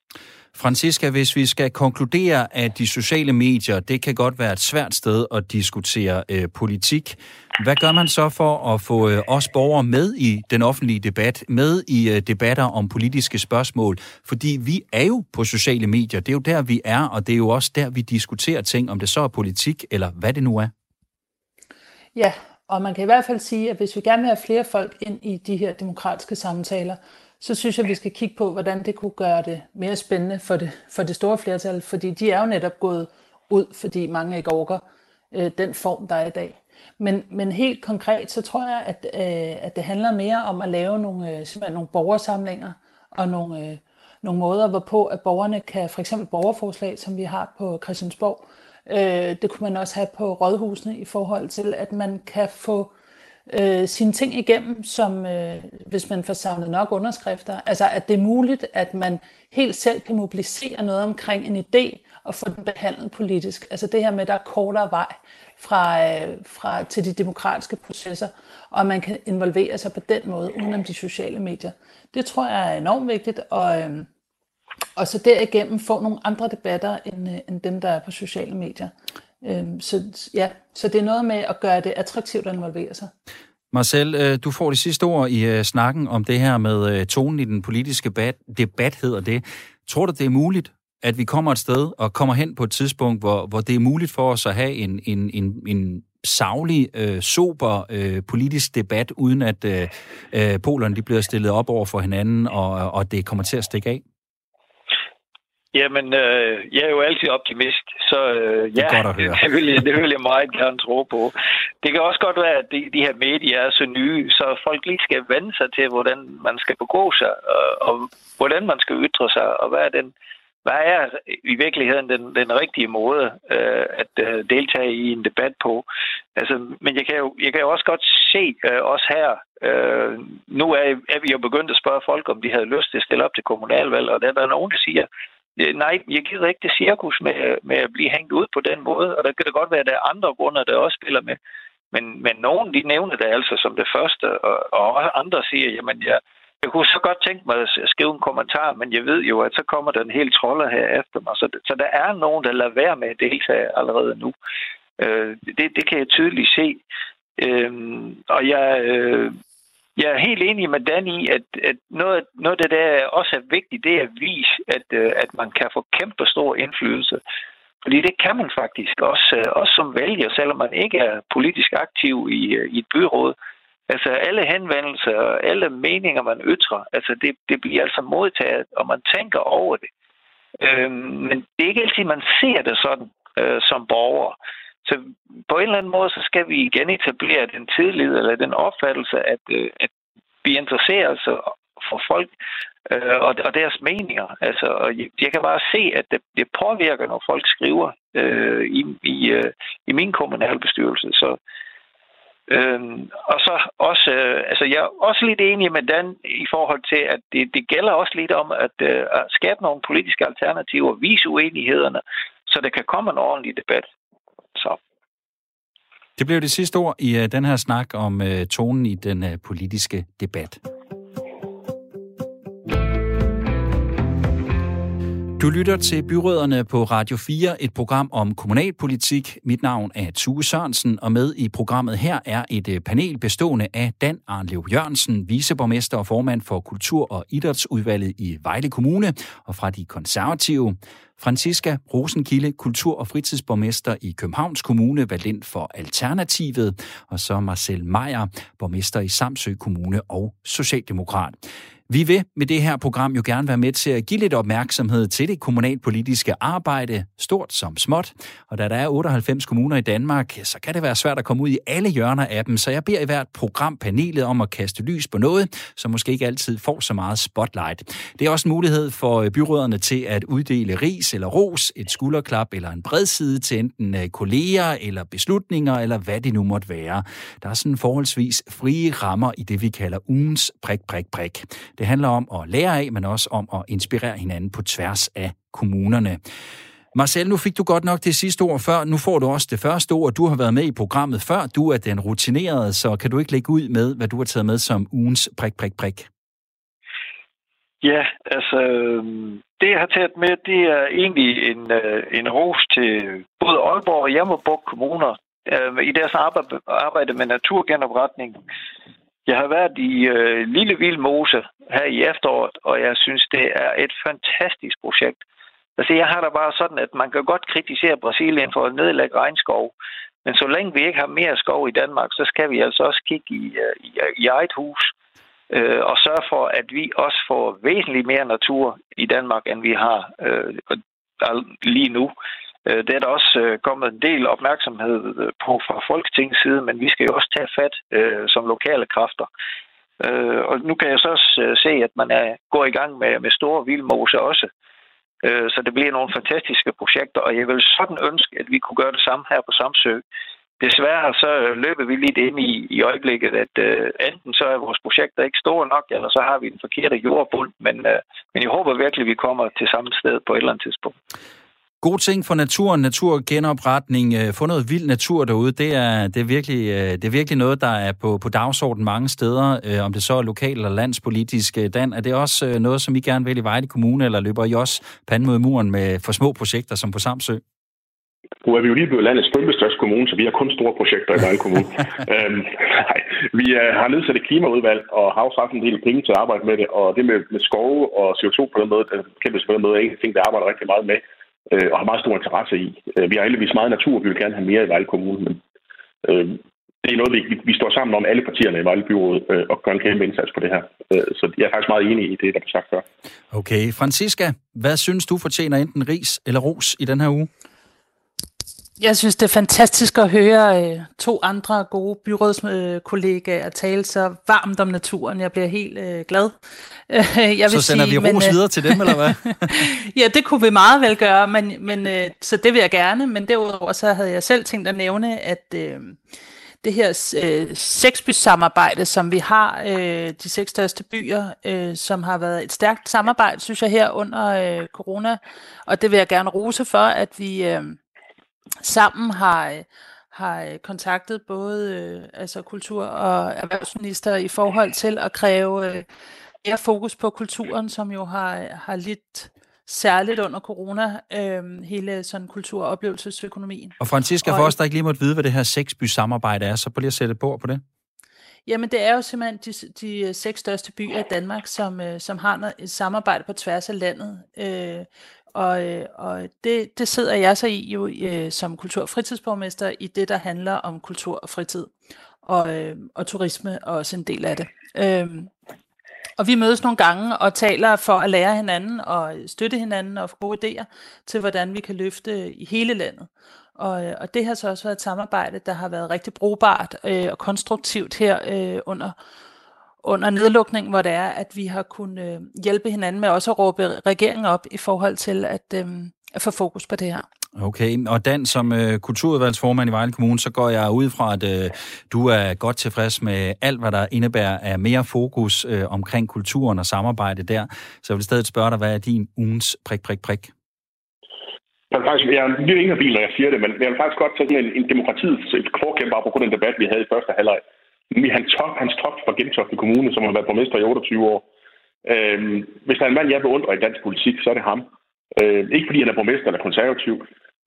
Speaker 1: Francisca, hvis vi skal konkludere, at de sociale medier, det kan godt være et svært sted at diskutere øh, politik. Hvad gør man så for at få øh, os borgere med i den offentlige debat, med i øh, debatter om politiske spørgsmål? Fordi vi er jo på sociale medier, det er jo der, vi er, og det er jo også der, vi diskuterer ting, om det så er politik, eller hvad det nu er.
Speaker 8: Ja, og man kan i hvert fald sige, at hvis vi gerne vil have flere folk ind i de her demokratiske samtaler, så synes jeg, at vi skal kigge på, hvordan det kunne gøre det mere spændende for det, for det store flertal, fordi de er jo netop gået ud, fordi mange ikke orker øh, den form, der er i dag. Men, men helt konkret, så tror jeg, at, øh, at det handler mere om at lave nogle, øh, simpelthen nogle borgersamlinger og nogle, øh, nogle måder, hvorpå at borgerne kan, for eksempel borgerforslag, som vi har på Christiansborg, øh, det kunne man også have på rådhusene i forhold til, at man kan få øh, sine ting igennem, som øh, hvis man får samlet nok underskrifter. Altså at det er muligt, at man helt selv kan mobilisere noget omkring en idé og få den behandlet politisk. Altså det her med, at der er kortere vej fra, øh, fra til de demokratiske processer, og man kan involvere sig på den måde udenom de sociale medier. Det tror jeg er enormt vigtigt, og, øh, og så derigennem få nogle andre debatter end, øh, end dem, der er på sociale medier. Øhm, så, ja, så det er noget med at gøre det attraktivt at involvere sig.
Speaker 1: Marcel, øh, du får de sidste ord i øh, snakken om det her med øh, tonen i den politiske debat, debat hedder det. Tror du, det er muligt, at vi kommer et sted og kommer hen på et tidspunkt, hvor, hvor det er muligt for os at have en, en, en, en savlig, øh, sober øh, politisk debat, uden at øh, polerne de bliver stillet op over for hinanden, og, og det kommer til at stikke af?
Speaker 5: Jamen, øh, jeg er jo altid optimist, så øh, ja,
Speaker 1: det, *laughs* det,
Speaker 5: vil jeg, det vil jeg meget gerne tro på. Det kan også godt være, at de, de her medier er så nye, så folk lige skal vende sig til, hvordan man skal begå sig, og, og hvordan man skal ytre sig, og hvad er, den, hvad er i virkeligheden den, den rigtige måde øh, at øh, deltage i en debat på. Altså, men jeg kan, jo, jeg kan jo også godt se øh, os her, øh, nu er, er vi jo begyndt at spørge folk, om de havde lyst til at stille op til kommunalvalg, og der er der nogen, der siger, Øh, nej, jeg gider ikke det cirkus med, med at blive hængt ud på den måde, og der kan det godt være, at der er andre grunde, der også spiller med. Men, men nogen, de nævner det altså som det første, og, og andre siger, jamen, jeg, jeg kunne så godt tænke mig at skrive en kommentar, men jeg ved jo, at så kommer der en hel troller her efter mig. Så, så der er nogen, der lader være med at deltage allerede nu. Øh, det, det kan jeg tydeligt se. Øh, og jeg, øh, jeg er helt enig med Dan i, at, at noget, noget af det, der også er vigtigt, det er at vise, at, øh, at man kan få kæmpe stor indflydelse. Fordi det kan man faktisk også, øh, også som vælger, selvom man ikke er politisk aktiv i, øh, i et byråd. Altså alle henvendelser og alle meninger, man ytrer, altså det, det bliver altså modtaget, og man tænker over det. Øhm, men det er ikke altid, man ser det sådan øh, som borger. Så på en eller anden måde, så skal vi igen etablere den tillid eller den opfattelse, at, øh, at vi interesserer os for folk øh, og, og deres meninger. Altså, og jeg, jeg kan bare se, at det, det påvirker, når folk skriver øh, i, i, øh, i min kommunalbestyrelse. Så, øh, og så også, øh, altså jeg er også lidt enig med Dan i forhold til, at det, det gælder også lidt om at, øh, at skabe nogle politiske alternativer, vise uenighederne, så der kan komme en ordentlig debat.
Speaker 1: Det blev det sidste ord i uh, den her snak om uh, tonen i den uh, politiske debat. Du lytter til Byråderne på Radio 4, et program om kommunalpolitik. Mit navn er Tue Sørensen, og med i programmet her er et øh, panel bestående af Dan Arnlev Jørgensen, viceborgmester og formand for Kultur- og Idrætsudvalget i Vejle Kommune, og fra de konservative, Franziska Rosenkilde, kultur- og fritidsborgmester i Københavns Kommune, valgt ind for Alternativet, og så Marcel Meier, borgmester i Samsø Kommune og Socialdemokrat. Vi vil med det her program jo gerne være med til at give lidt opmærksomhed til det kommunalpolitiske arbejde, stort som småt. Og da der er 98 kommuner i Danmark, så kan det være svært at komme ud i alle hjørner af dem, så jeg beder i hvert program panelet om at kaste lys på noget, som måske ikke altid får så meget spotlight. Det er også en mulighed for øh, byråderne til at uddele ris eller ros, et skulderklap eller en bredside til enten øh, kolleger eller beslutninger eller hvad det nu måtte være. Der er sådan forholdsvis frie rammer i det, vi kalder ugens prik, prik, prik. Det handler om at lære af, men også om at inspirere hinanden på tværs af kommunerne. Marcel, nu fik du godt nok det sidste ord før. Nu får du også det første ord. Du har været med i programmet før. Du er den rutinerede, så kan du ikke lægge ud med, hvad du har taget med som ugens prik, prik, prik?
Speaker 5: Ja, altså øhm, det jeg har taget med, det er egentlig en, øh, en ros til både Aalborg og Jammerborg kommuner øh, i deres arbejde, arbejde med naturgenopretning. Jeg har været i øh, Lille Vildmose her i efteråret, og jeg synes, det er et fantastisk projekt. Altså, jeg har da bare sådan, at man kan godt kritisere Brasilien for at nedlægge regnskov, men så længe vi ikke har mere skov i Danmark, så skal vi altså også kigge i, øh, i, øh, i eget hus øh, og sørge for, at vi også får væsentligt mere natur i Danmark, end vi har øh, lige nu. Øh, det er der også øh, kommet en del opmærksomhed øh, på fra Folketingets side, men vi skal jo også tage fat som lokale kræfter. Og nu kan jeg så også se, at man er, går i gang med, med store vildmose også. Så det bliver nogle fantastiske projekter, og jeg vil sådan ønske, at vi kunne gøre det samme her på Samsø. Desværre så løber vi lidt ind i, i øjeblikket, at uh, enten så er vores projekter ikke store nok, eller så har vi den forkerte jordbund, men, uh, men jeg håber virkelig, at vi kommer til samme sted på et eller andet tidspunkt.
Speaker 1: Gode ting for naturen, naturgenopretning, øh, få noget vild natur derude, det er, det er, virkelig, øh, det er virkelig noget, der er på, på dagsordenen mange steder, øh, om det så er lokalt eller landspolitisk. Dan, er det også noget, som I gerne vil i Vejle Kommune, eller løber I også pande mod muren med for små projekter som på Samsø?
Speaker 3: Nu er vi jo lige blevet landets største kommune, så vi har kun store projekter i Vejle Kommune. *laughs* øhm, nej, vi uh, har nedsat et klimaudvalg og har også haft en del penge til at arbejde med det, og det med, med skove og CO2 på den måde, kæmpe på den måde, er en ting, der arbejder rigtig meget med øh, og har meget stor interesse i. Øh, vi har heldigvis meget natur, vi vil gerne have mere i Vejle Kommune, men øh, det er noget, vi, vi står sammen om alle partierne i Vejle Byrådet øh, og gør en kæmpe indsats på det her. Øh, så jeg er faktisk meget enig i det, der blev sagt før.
Speaker 1: Okay. Francisca, hvad synes du fortjener enten ris eller ros i den her uge?
Speaker 8: Jeg synes, det er fantastisk at høre øh, to andre gode byrådskollegaer tale så varmt om naturen. Jeg bliver helt øh, glad. *laughs*
Speaker 1: jeg vil så sender sige, vi ros men, videre til dem, eller hvad? *laughs*
Speaker 8: ja, det kunne vi meget vel gøre, men, men, øh, så det vil jeg gerne. Men derudover så havde jeg selv tænkt at nævne, at øh, det her øh, seksby-samarbejde, som vi har, øh, de seks største byer, øh, som har været et stærkt samarbejde, synes jeg, her under øh, corona. Og det vil jeg gerne rose for, at vi... Øh, sammen har, har kontaktet både øh, altså kultur- og erhvervsminister i forhold til at kræve øh, mere fokus på kulturen, som jo har, har lidt særligt under corona, øh, hele sådan kultur- og oplevelsesøkonomien.
Speaker 1: Og Francisca, for os, der ikke lige måtte vide, hvad det her seksby-samarbejde er, så prøv lige at sætte på på det.
Speaker 8: Jamen, det er jo simpelthen de, de seks største byer i Danmark, som, øh, som har et samarbejde på tværs af landet. Øh, og, øh, og det, det sidder jeg så i jo øh, som kultur- og fritidsborgmester i det, der handler om kultur og fritid. Og, øh, og turisme er også en del af det. Øhm, og vi mødes nogle gange og taler for at lære hinanden og støtte hinanden og få gode idéer til, hvordan vi kan løfte i hele landet. Og, øh, og det har så også været et samarbejde, der har været rigtig brugbart øh, og konstruktivt her øh, under under nedlukningen, hvor det er, at vi har kunnet øh, hjælpe hinanden med også at råbe regeringen op i forhold til at, øh, at få fokus på det her.
Speaker 1: Okay, og Dan, som øh, kulturudvalgsformand i Vejle Kommune, så går jeg ud fra, at øh, du er godt tilfreds med alt, hvad der indebærer af mere fokus øh, omkring kulturen og samarbejde der. Så jeg vil stadig spørge dig, hvad er din ugens prik, prik, prik?
Speaker 3: Jeg vil faktisk, jeg er lidt inhabil, når jeg siger det, men jeg vil faktisk godt tage sådan en, en demokratiets forkæmper på den debat, vi havde i første halvleg nemlig hans, top, hans top fra Gentofte Kommune, som har været borgmester i 28 år. Øh, hvis der er en mand, jeg beundrer i dansk politik, så er det ham. Øh, ikke fordi han er borgmester eller konservativ,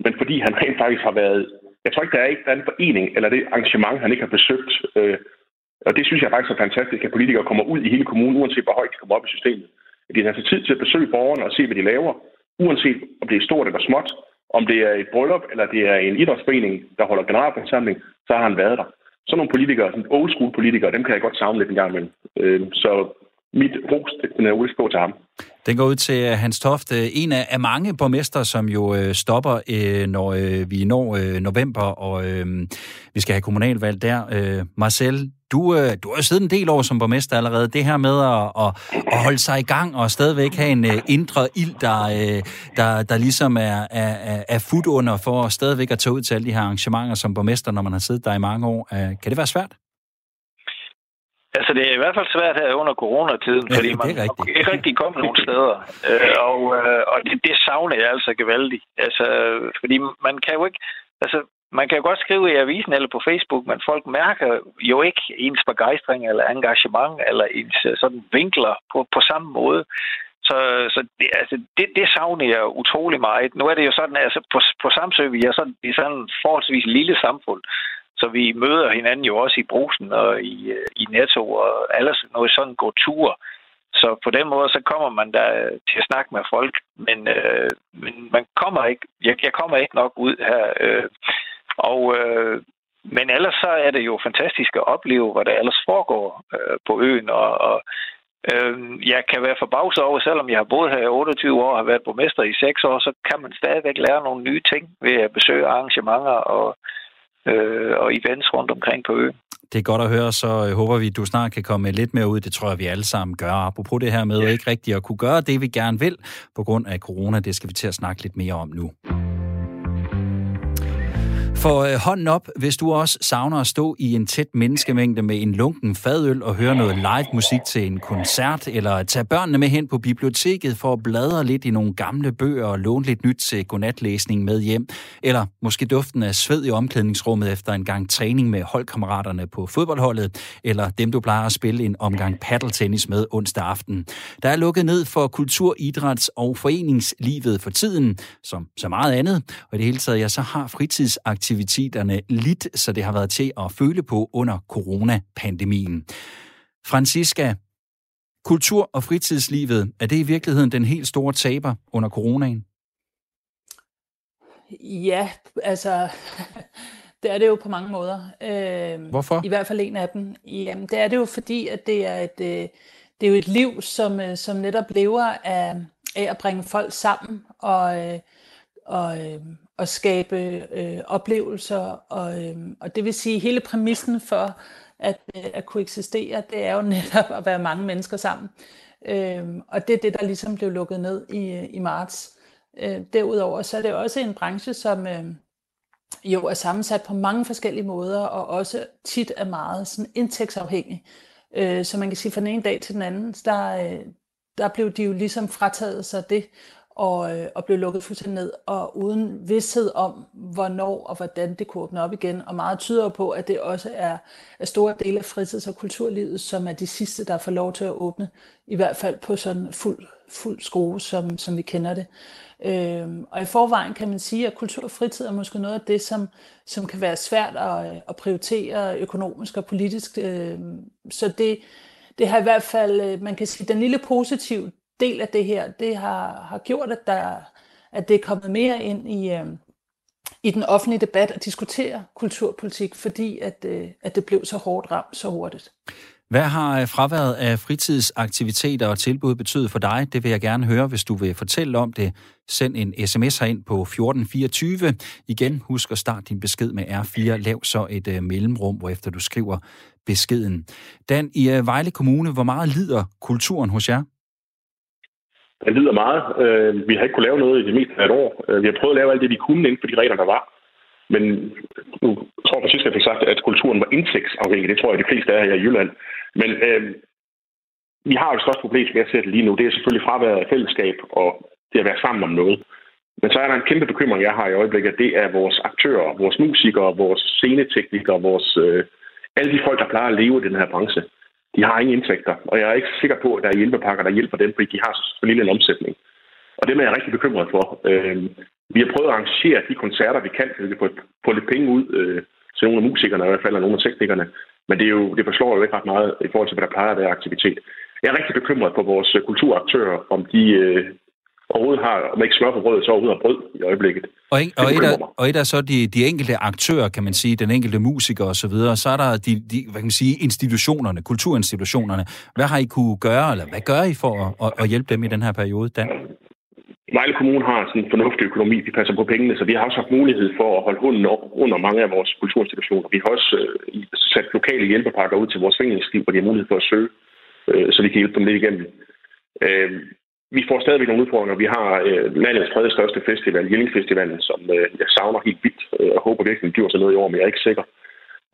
Speaker 3: men fordi han rent faktisk har været... Jeg tror ikke, der er ikke en forening eller det arrangement, han ikke har besøgt. Øh, og det synes jeg faktisk er fantastisk, at politikere kommer ud i hele kommunen, uanset hvor højt de kommer op i systemet. At de har sig tid til at besøge borgerne og se, hvad de laver, uanset om det er stort eller småt, om det er et bryllup, eller det er en idrætsforening, der holder generalforsamling, så har han været der sådan nogle politikere, sådan old school politikere, dem kan jeg godt savne lidt en gang imellem. Øh, så mit ros, den er ude til ham.
Speaker 1: Den går ud til øh, Hans Toft, øh, en af mange borgmester, som jo øh, stopper, når vi når november, og øhm, vi skal have kommunalvalg der. Marcel, du, du har jo siddet en del år som borgmester allerede. Det her med at, at, at holde sig i gang og stadigvæk have en indre ild, der, der, der ligesom er, er, er fut under for stadigvæk at tage ud til alle de her arrangementer som borgmester, når man har siddet der i mange år. Kan det være svært?
Speaker 5: Altså, det er i hvert fald svært her under coronatiden, ja, fordi man ikke rigtig kommet nogen steder. Øh, og øh, og det, det savner jeg altså gevaldigt. Altså, fordi man kan jo ikke... Altså, man kan jo godt skrive i avisen eller på Facebook, men folk mærker jo ikke ens begejstring eller engagement eller ens øh, sådan vinkler på, på samme måde. Så, så det, altså, det, det savner jeg utrolig meget. Nu er det jo sådan, at altså, på, på Samsø, vi er sådan, det er sådan en forholdsvis lille samfund. Så vi møder hinanden jo også i brusen og i, øh, i Netto og alles noget sådan går tur. Så på den måde, så kommer man der til at snakke med folk, men, øh, men man kommer ikke, jeg, jeg kommer ikke nok ud her. Øh, og, øh, men ellers så er det jo fantastisk at opleve, hvad der ellers foregår øh, på øen, og, og øh, jeg kan være forbavset over, selvom jeg har boet her i 28 år og har været borgmester i 6 år, så kan man stadigvæk lære nogle nye ting ved at besøge arrangementer og øh, og events rundt omkring på øen.
Speaker 1: Det er godt at høre, så håber vi, at du snart kan komme lidt mere ud. Det tror jeg, vi alle sammen gør. Apropos det her med ja. ikke rigtigt at kunne gøre det, vi gerne vil, på grund af corona, det skal vi til at snakke lidt mere om nu. For øh, hånden op, hvis du også savner at stå i en tæt menneskemængde med en lunken fadøl og høre noget live musik til en koncert, eller tage børnene med hen på biblioteket for at bladre lidt i nogle gamle bøger og låne lidt nyt til godnatlæsning med hjem, eller måske duften af sved i omklædningsrummet efter en gang træning med holdkammeraterne på fodboldholdet, eller dem, du plejer at spille en omgang paddeltennis med onsdag aften. Der er lukket ned for kultur, idræts- og foreningslivet for tiden, som så meget andet, og i det hele taget, ja, så har fritidsaktiviteter aktiviteterne lidt, så det har været til at føle på under coronapandemien. Francisca, kultur- og fritidslivet, er det i virkeligheden den helt store taber under coronaen?
Speaker 8: Ja, altså, *laughs* det er det jo på mange måder. Øh,
Speaker 1: Hvorfor?
Speaker 8: I hvert fald en af dem. Jamen, det er det jo fordi, at det er et, øh, det er jo et liv, som, øh, som netop lever af, af at bringe folk sammen og, øh, og, at skabe øh, oplevelser, og, øh, og det vil sige, hele præmissen for at, øh, at kunne eksistere, det er jo netop at være mange mennesker sammen. Øh, og det er det, der ligesom blev lukket ned i, øh, i marts. Øh, derudover så er det også en branche, som øh, jo er sammensat på mange forskellige måder, og også tit er meget sådan indtægtsafhængig. Øh, så man kan sige, fra den ene dag til den anden, der, øh, der blev de jo ligesom frataget sig det, og, øh, og blev lukket fuldstændig ned, og uden vidshed om, hvornår og hvordan det kunne åbne op igen. Og meget tyder på, at det også er, er store dele af fritids- og kulturlivet, som er de sidste, der får lov til at åbne, i hvert fald på sådan fuld, fuld skrue, som, som vi kender det. Øhm, og i forvejen kan man sige, at kultur og fritid er måske noget af det, som, som kan være svært at, at prioritere økonomisk og politisk. Øhm, så det, det har i hvert fald, øh, man kan sige, den lille positive del af det her, det har, har gjort, at, der, at det er kommet mere ind i, øh, i den offentlige debat at diskutere kulturpolitik, fordi at, øh, at det blev så hårdt ramt så hurtigt.
Speaker 1: Hvad har øh, fraværet af fritidsaktiviteter og tilbud betydet for dig? Det vil jeg gerne høre, hvis du vil fortælle om det. Send en sms herind på 1424. Igen, husk at starte din besked med R4. Lav så et uh, mellemrum, efter du skriver beskeden. Dan, i uh, Vejle Kommune, hvor meget lider kulturen hos jer?
Speaker 3: Den lider meget. Øh, vi har ikke kunnet lave noget i det meste af et år. Øh, vi har prøvet at lave alt det, vi kunne inden for de regler, der var. Men nu tror jeg, at jeg fik sagt, at kulturen var indtægtsafhængig. Det tror jeg, de fleste er her i Jylland. Men øh, vi har jo et største problem, som jeg ser det lige nu. Det er selvfølgelig fraværet af fællesskab og det at være sammen om noget. Men så er der en kæmpe bekymring, jeg har i øjeblikket. Det er vores aktører, vores musikere, vores sceneteknikere, vores, øh, alle de folk, der plejer at leve i den her branche de har ingen indtægter, og jeg er ikke sikker på, at der er hjælpepakker, der hjælper dem, fordi de har så lille en omsætning. Og det er jeg rigtig bekymret for. Øh, vi har prøvet at arrangere de koncerter, vi kan, så vi kan få, få lidt penge ud øh, til nogle af musikerne, i hvert fald, og nogle af teknikerne. Men det, er jo, det forslår jo ikke ret meget i forhold til, hvad der plejer at være aktivitet. Jeg er rigtig bekymret for vores kulturaktører, om de, øh, overhovedet har, om ikke smør på brødet, så overhovedet har brød i øjeblikket.
Speaker 1: Og, en, og, et af, og et af så de, de enkelte aktører, kan man sige, den enkelte musiker og så videre, så er der de, de hvad kan man sige, institutionerne, kulturinstitutionerne. Hvad har I kunne gøre, eller hvad gør I for at, at, at hjælpe dem i den her periode, Dan?
Speaker 3: Vejle Kommune har sådan en fornuftig økonomi. Vi passer på pengene, så vi har også haft mulighed for at holde hunden op under mange af vores kulturinstitutioner. Vi har også øh, sat lokale hjælpepakker ud til vores foreningsliv, hvor de har mulighed for at søge, øh, så vi kan hjælpe dem lidt igennem. Øh, vi får stadigvæk nogle udfordringer. Vi har øh, landets tredje største festival, Jellingfestivalen, som øh, jeg savner helt vildt, øh, og håber virkelig, den bliver til noget i år, men jeg er ikke sikker.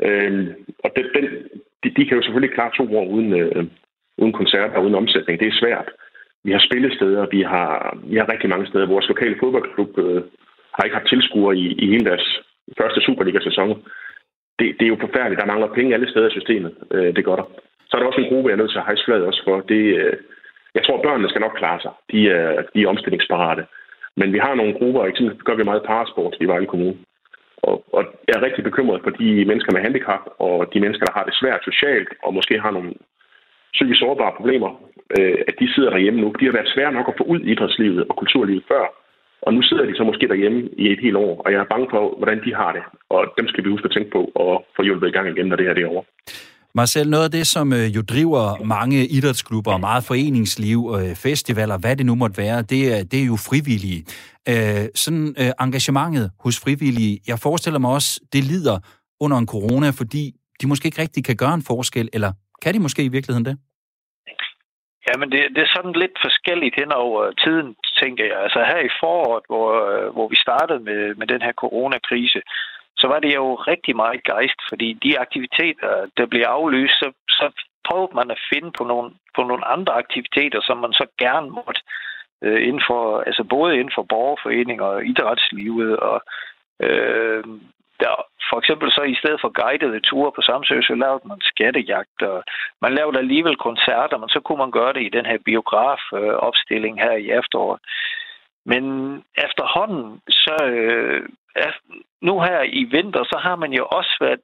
Speaker 3: Øh, og den, den, de, de kan jo selvfølgelig klare to år uden, øh, uden koncerter og uden omsætning. Det er svært. Vi har spillesteder, vi har, vi har rigtig mange steder. Vores lokale fodboldklub øh, har ikke haft tilskuere i, i hele deres første Superliga-sæson. Det, det er jo forfærdeligt. Der mangler penge alle steder i systemet. Øh, det gør der. Så er der også en gruppe, jeg er nødt til at hejse også for. Det, øh, jeg tror, børnene skal nok klare sig. De er, de er omstillingsparate. Men vi har nogle grupper, eksempel gør vi meget parasport i Vejle Kommune. Og, og jeg er rigtig bekymret for de mennesker med handicap, og de mennesker, der har det svært socialt, og måske har nogle psykisk sårbare problemer, øh, at de sidder derhjemme nu. De har været svære nok at få ud i idrætslivet og kulturlivet før, og nu sidder de så måske derhjemme i et helt år, og jeg er bange for, hvordan de har det. Og dem skal vi huske at tænke på og få hjulpet i gang igen, når det her det er over.
Speaker 1: Marcel, noget af det, som øh, jo driver mange idrætsklubber, meget foreningsliv, øh, festivaler, hvad det nu måtte være, det er, det er jo frivillige. Øh, sådan øh, engagementet hos frivillige, jeg forestiller mig også, det lider under en corona, fordi de måske ikke rigtig kan gøre en forskel, eller kan de måske i virkeligheden det?
Speaker 5: Jamen, det, det er sådan lidt forskelligt hen over tiden, tænker jeg. Altså her i foråret, hvor, hvor vi startede med, med den her coronakrise, så var det jo rigtig meget gejst, fordi de aktiviteter, der blev aflyst, så, så prøvede man at finde på nogle, på nogle andre aktiviteter, som man så gerne måtte øh, inden for, altså både inden for borgerforeninger og idrætslivet og øh, der, for eksempel så i stedet for guidede ture på Samsø, så lavede man skattejagt, og man lavede alligevel koncerter, men så kunne man gøre det i den her biografopstilling her i efteråret. Men efterhånden, så øh, nu her i vinter, så har man jo også været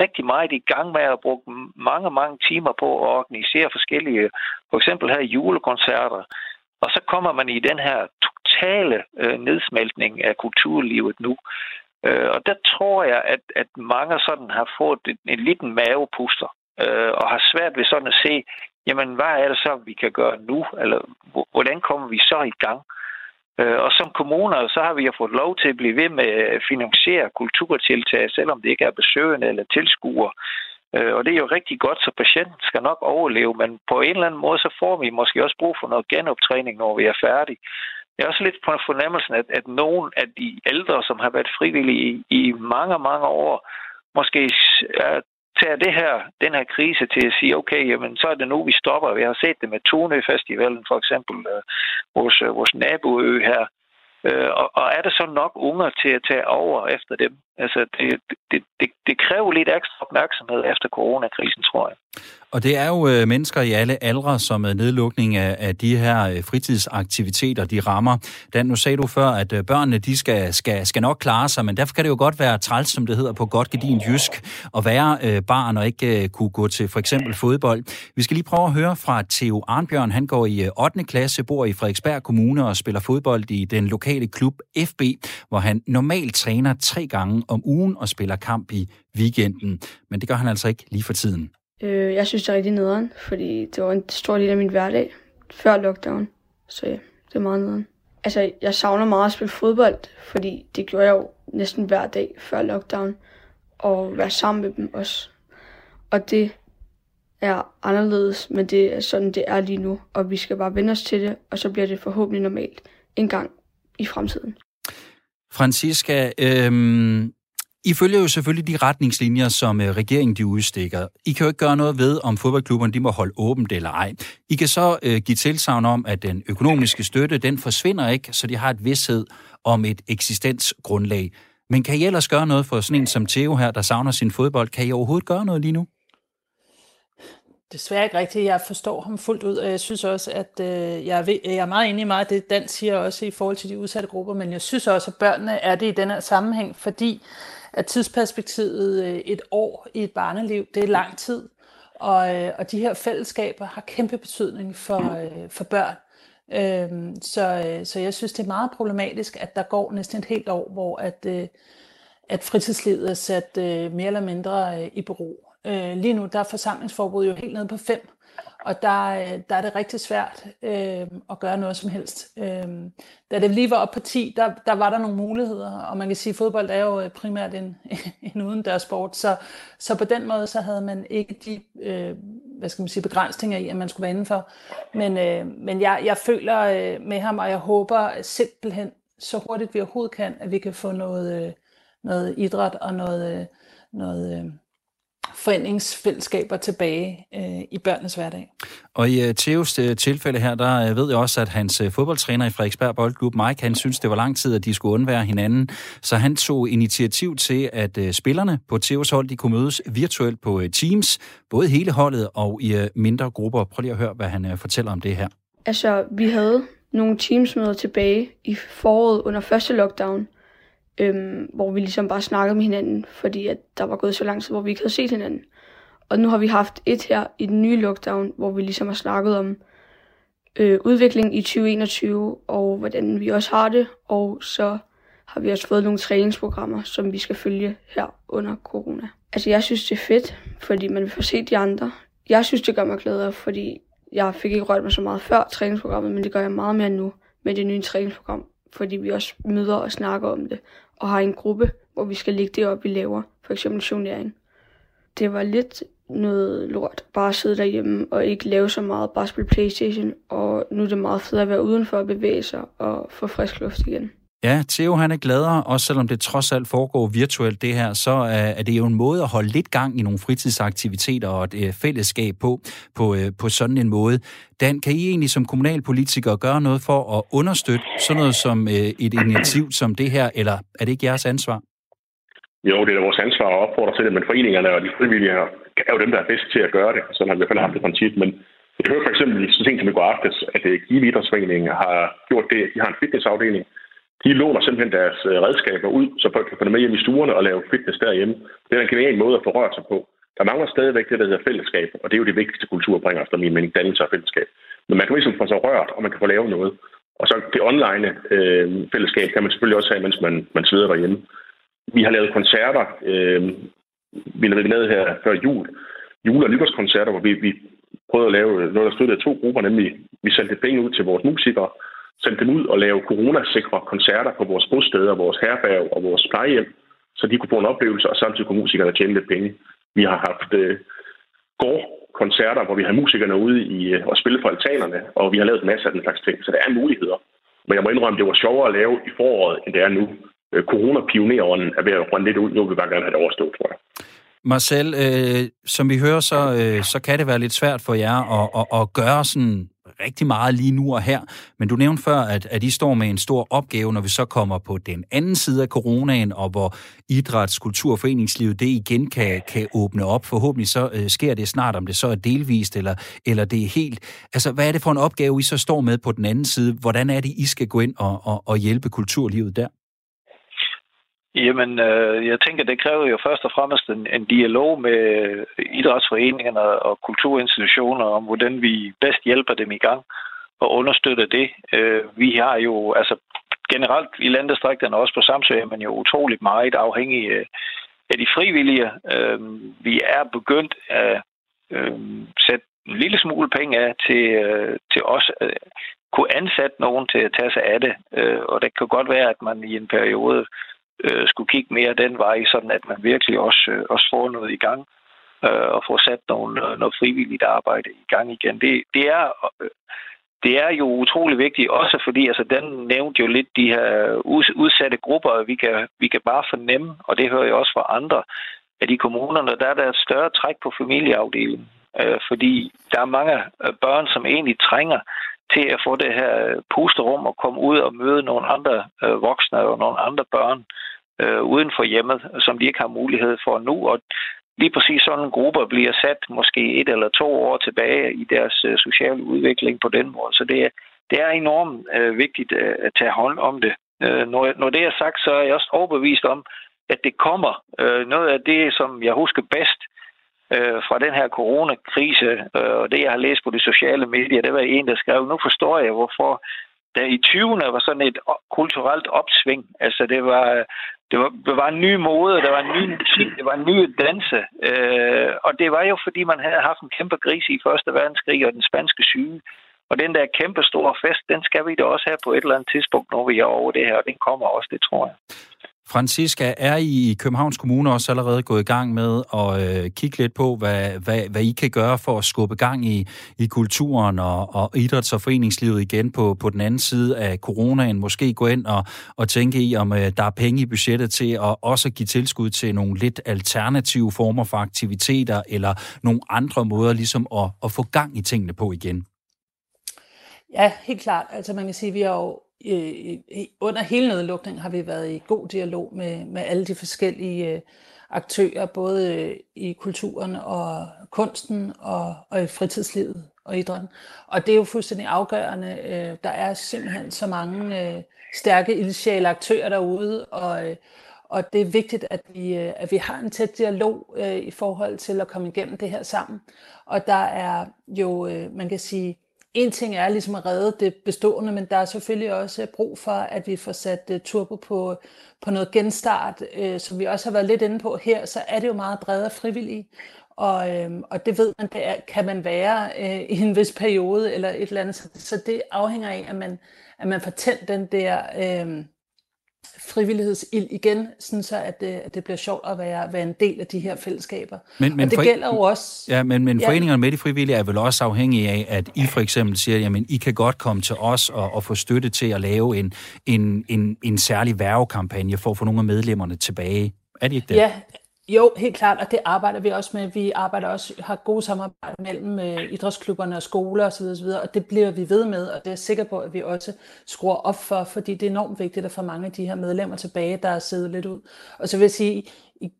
Speaker 5: rigtig meget i gang med at bruge mange, mange timer på at organisere forskellige, for eksempel her julekoncerter. Og så kommer man i den her totale øh, nedsmeltning af kulturlivet nu. Øh, og der tror jeg, at, at mange sådan har fået en, en liten mavepuster øh, og har svært ved sådan at se, jamen hvad er det så, vi kan gøre nu? Eller hvordan kommer vi så i gang? Øh, og som kommuner, så har vi jo fået lov til at blive ved med at finansiere kulturtiltag, selvom det ikke er besøgende eller tilskuer. Øh, og det er jo rigtig godt, så patienten skal nok overleve, men på en eller anden måde, så får vi måske også brug for noget genoptræning, når vi er færdige. Jeg er også lidt på fornemmelsen, at, at nogle af de ældre, som har været frivillige i, i mange, mange år, måske er, tager det her, den her krise til at sige, okay, jamen, så er det nu, vi stopper. Vi har set det med Tune Festivalen, for eksempel øh, vores, øh, vores naboø her. Øh, og, og er der så nok unger til at tage over efter dem? Altså, det, det, det, det kræver lidt ekstra opmærksomhed efter coronakrisen, tror jeg.
Speaker 1: Og det er jo øh, mennesker i alle aldre, som med nedlukning af, af de her øh, fritidsaktiviteter, de rammer. Dan, nu sagde du før, at øh, børnene de skal, skal, skal nok klare sig, men derfor kan det jo godt være træls, som det hedder på godt gedin jysk, at være øh, barn og ikke øh, kunne gå til for eksempel fodbold. Vi skal lige prøve at høre fra Theo Arnbjørn. Han går i øh, 8. klasse, bor i Frederiksberg Kommune og spiller fodbold i den lokale klub FB, hvor han normalt træner tre gange om ugen og spiller kamp i weekenden. Men det gør han altså ikke lige for tiden.
Speaker 9: Øh, jeg synes, det er rigtig nederen, fordi det var en stor del af min hverdag før lockdown. Så ja, det er meget nederen. Altså, jeg savner meget at spille fodbold, fordi det gjorde jeg jo næsten hver dag før lockdown. Og være sammen med dem også. Og det er anderledes, men det er sådan, det er lige nu. Og vi skal bare vende os til det, og så bliver det forhåbentlig normalt en gang i fremtiden.
Speaker 1: Francisca, øhm, i følger jo selvfølgelig de retningslinjer, som øh, regeringen de udstikker. I kan jo ikke gøre noget ved, om fodboldklubberne de må holde åbent eller ej. I kan så øh, give tilsavn om, at den økonomiske støtte, den forsvinder ikke, så de har et vidshed om et eksistensgrundlag. Men kan I ellers gøre noget for sådan en som Theo her, der savner sin fodbold? Kan I overhovedet gøre noget lige nu?
Speaker 8: Desværre ikke rigtigt. Jeg forstår ham fuldt ud, og jeg synes også, at øh, jeg, er ved, jeg er meget enig i meget af det, Dan siger også i forhold til de udsatte grupper, men jeg synes også, at børnene er det i den her sammenhæng, fordi at tidsperspektivet øh, et år i et barneliv, det er lang tid, og, øh, og de her fællesskaber har kæmpe betydning for, øh, for børn. Øhm, så, så jeg synes, det er meget problematisk, at der går næsten et helt år, hvor at, at fritidslivet er sat mere eller mindre i bero. Øh, lige nu der er forsamlingsforbud jo helt nede på fem, og der, øh, der er det rigtig svært øh, at gøre noget som helst. Øh, da det lige var op på 10, der, der var der nogle muligheder, og man kan sige, at fodbold er jo øh, primært en, *laughs* en udendørsport, så, så på den måde så havde man ikke de øh, hvad skal man sige, begrænsninger i, at man skulle være indenfor. Men, øh, men jeg, jeg føler øh, med ham, og jeg håber simpelthen så hurtigt vi overhovedet kan, at vi kan få noget, øh, noget idræt og noget, øh, noget øh, foreningsfællesskaber tilbage øh, i børnenes hverdag.
Speaker 1: Og i uh, Theos uh, tilfælde her, der uh, ved jeg også, at hans uh, fodboldtræner i Frederiksberg Boldklub, Mike, han synes, det var lang tid, at de skulle undvære hinanden. Så han tog initiativ til, at uh, spillerne på Theos hold, de kunne mødes virtuelt på uh, Teams, både hele holdet og i uh, mindre grupper. Prøv lige at høre, hvad han uh, fortæller om det her.
Speaker 9: Altså, vi havde nogle Teams-møder tilbage i foråret under første lockdown, øhm, hvor vi ligesom bare snakkede med hinanden, fordi at der var gået så lang tid, hvor vi ikke havde set hinanden. Og nu har vi haft et her i den nye lockdown, hvor vi ligesom har snakket om øh, udviklingen i 2021, og hvordan vi også har det, og så har vi også fået nogle træningsprogrammer, som vi skal følge her under corona. Altså jeg synes, det er fedt, fordi man får se de andre. Jeg synes, det gør mig gladere, fordi jeg fik ikke rørt mig så meget før træningsprogrammet, men det gør jeg meget mere nu med det nye træningsprogram, fordi vi også møder og snakker om det og har en gruppe, hvor vi skal lægge det op, vi laver. For eksempel journering. Det var lidt noget lort. Bare sidde derhjemme og ikke lave så meget. Bare spille Playstation. Og nu er det meget fedt at være udenfor og bevæge sig og få frisk luft igen.
Speaker 1: Ja, Theo han er gladere, også selvom det trods alt foregår virtuelt det her, så er det jo en måde at holde lidt gang i nogle fritidsaktiviteter og et øh, fællesskab på, på, øh, på sådan en måde. Dan, kan I egentlig som kommunalpolitikere gøre noget for at understøtte sådan noget som øh, et initiativ som det her, eller er det ikke jeres ansvar?
Speaker 3: Jo, det er da vores ansvar at opfordre til det, men foreningerne og de frivillige er jo dem, der er bedst til at gøre det. Sådan har vi i hvert fald haft det princip, men jeg hører for eksempel så sent som i går aftes, at Give Idrætsforeningen har gjort det. De har en fitnessafdeling, de låner simpelthen deres øh, redskaber ud, så folk kan få dem med hjem i stuerne og lave fitness derhjemme. Det er en genial måde at få rørt sig på. Der mangler stadigvæk det, der hedder fællesskab, og det er jo det vigtigste kultur bringer efter min mening, dannelse og fællesskab. Men man kan ligesom få sig rørt, og man kan få lavet noget. Og så det online øh, fællesskab kan man selvfølgelig også have, mens man, man sidder derhjemme. Vi har lavet koncerter, øh, vi lavede ned her før jul, jule- og nytårskoncerter, hvor vi, vi prøvede at lave noget, der støttede to grupper, nemlig vi sendte penge ud til vores musikere, sende dem ud og lave coronasikre koncerter på vores bosteder, vores herberg og vores plejehjem, så de kunne få en oplevelse, og samtidig kunne musikerne tjene lidt penge. Vi har haft øh, gårdkoncerter, hvor vi har musikerne ude i, øh, og spille for altanerne, og vi har lavet en masse af den slags ting, så der er muligheder. Men jeg må indrømme, at det var sjovere at lave i foråret, end det er nu. Øh, Corona-pioneren er ved at runde lidt ud. Nu vil vi bare gerne have det overstået, tror jeg.
Speaker 1: Marcel, øh, som vi hører, så, øh, så kan det være lidt svært for jer at, at, at gøre sådan rigtig meget lige nu og her. Men du nævnte før, at, at I står med en stor opgave, når vi så kommer på den anden side af coronaen, og hvor idræts, kultur og foreningslivet det igen kan, kan åbne op. Forhåbentlig så øh, sker det snart, om det så er delvist, eller, eller det er helt... Altså, hvad er det for en opgave, I så står med på den anden side? Hvordan er det, I skal gå ind og, og, og hjælpe kulturlivet der?
Speaker 5: Jamen, øh, jeg tænker, det kræver jo først og fremmest en, en dialog med idrætsforeningerne og kulturinstitutioner om, hvordan vi bedst hjælper dem i gang og understøtter det. Øh, vi har jo, altså generelt i landdistrikterne, også på Samsø, er man jo utroligt meget afhængig af, af de frivillige. Øh, vi er begyndt at øh, sætte en lille smule penge af til, øh, til os at kunne ansætte nogen til at tage sig af det. Øh, og det kan godt være, at man i en periode øh, skulle kigge mere den vej, sådan at man virkelig også, øh, også får noget i gang øh, og får sat nogle, øh, noget frivilligt arbejde i gang igen. Det, det er... Øh, det er jo utrolig vigtigt, også fordi altså, den nævnte jo lidt de her udsatte grupper, vi kan, vi kan bare fornemme, og det hører jeg også fra andre, at i kommunerne, der er der et større træk på familieafdelingen, øh, fordi der er mange øh, børn, som egentlig trænger til at få det her pusterum og komme ud og møde nogle andre øh, voksne og nogle andre børn øh, uden for hjemmet, som de ikke har mulighed for nu. Og lige præcis sådan en gruppe bliver sat måske et eller to år tilbage i deres øh, sociale udvikling på den måde. Så det er, det er enormt øh, vigtigt øh, at tage hånd om det. Øh, når, når det er sagt, så er jeg også overbevist om, at det kommer. Øh, noget af det, som jeg husker bedst, øh, fra den her coronakrise, øh, og det, jeg har læst på de sociale medier, det var en, der skrev, nu forstår jeg, hvorfor der i 20'erne var sådan et kulturelt opsving. Altså, det var, det var, det var en ny mode, der var en ny musik, det var en ny danse. Øh, og det var jo, fordi man havde haft en kæmpe krise i Første Verdenskrig og den spanske syge. Og den der kæmpe store fest, den skal vi da også have på et eller andet tidspunkt, når vi er over det her, og den kommer også, det tror jeg.
Speaker 1: Francisca, er I i Københavns Kommune også allerede gået i gang med at øh, kigge lidt på, hvad, hvad, hvad I kan gøre for at skubbe gang i, i kulturen og, og idræts- og foreningslivet igen på, på den anden side af coronaen? Måske gå ind og, og tænke i, om øh, der er penge i budgettet til at også give tilskud til nogle lidt alternative former for aktiviteter, eller nogle andre måder ligesom at, at få gang i tingene på igen?
Speaker 8: Ja, helt klart. Altså man kan sige, at vi har jo øh, under hele nedlukningen har vi været i god dialog med, med alle de forskellige øh, aktører, både øh, i kulturen og kunsten og, og i fritidslivet og idrætten. Og det er jo fuldstændig afgørende. Øh, der er simpelthen så mange øh, stærke ildsjæle aktører derude, og, øh, og det er vigtigt, at vi, øh, at vi har en tæt dialog øh, i forhold til at komme igennem det her sammen. Og der er jo, øh, man kan sige, en ting er ligesom at redde det bestående, men der er selvfølgelig også brug for, at vi får sat uh, turbo på, på noget genstart, uh, som vi også har været lidt inde på her, så er det jo meget bredere frivillige. Og, øhm, og det ved man, det er, kan man være øh, i en vis periode eller et eller andet. Så, så det afhænger af, at man, at man får tændt den der øh, frivillighedsild igen, sådan så at det, at det bliver sjovt at være, være en del af de her fællesskaber. Men, men og det for, gælder jo også...
Speaker 1: Ja, men, men ja. foreningerne med de frivillige er vel også afhængige af, at I for eksempel siger, jamen I kan godt komme til os og, og få støtte til at lave en, en, en, en særlig værvekampagne for at få nogle af medlemmerne tilbage. Er det ikke det?
Speaker 8: Ja, jo, helt klart, og det arbejder vi også med. Vi arbejder også, har gode samarbejde mellem øh, idrætsklubberne og skoler osv., osv., og det bliver vi ved med, og det er jeg sikker på, at vi også skruer op for, fordi det er enormt vigtigt at få mange af de her medlemmer tilbage, der er siddet lidt ud. Og så vil jeg sige, i,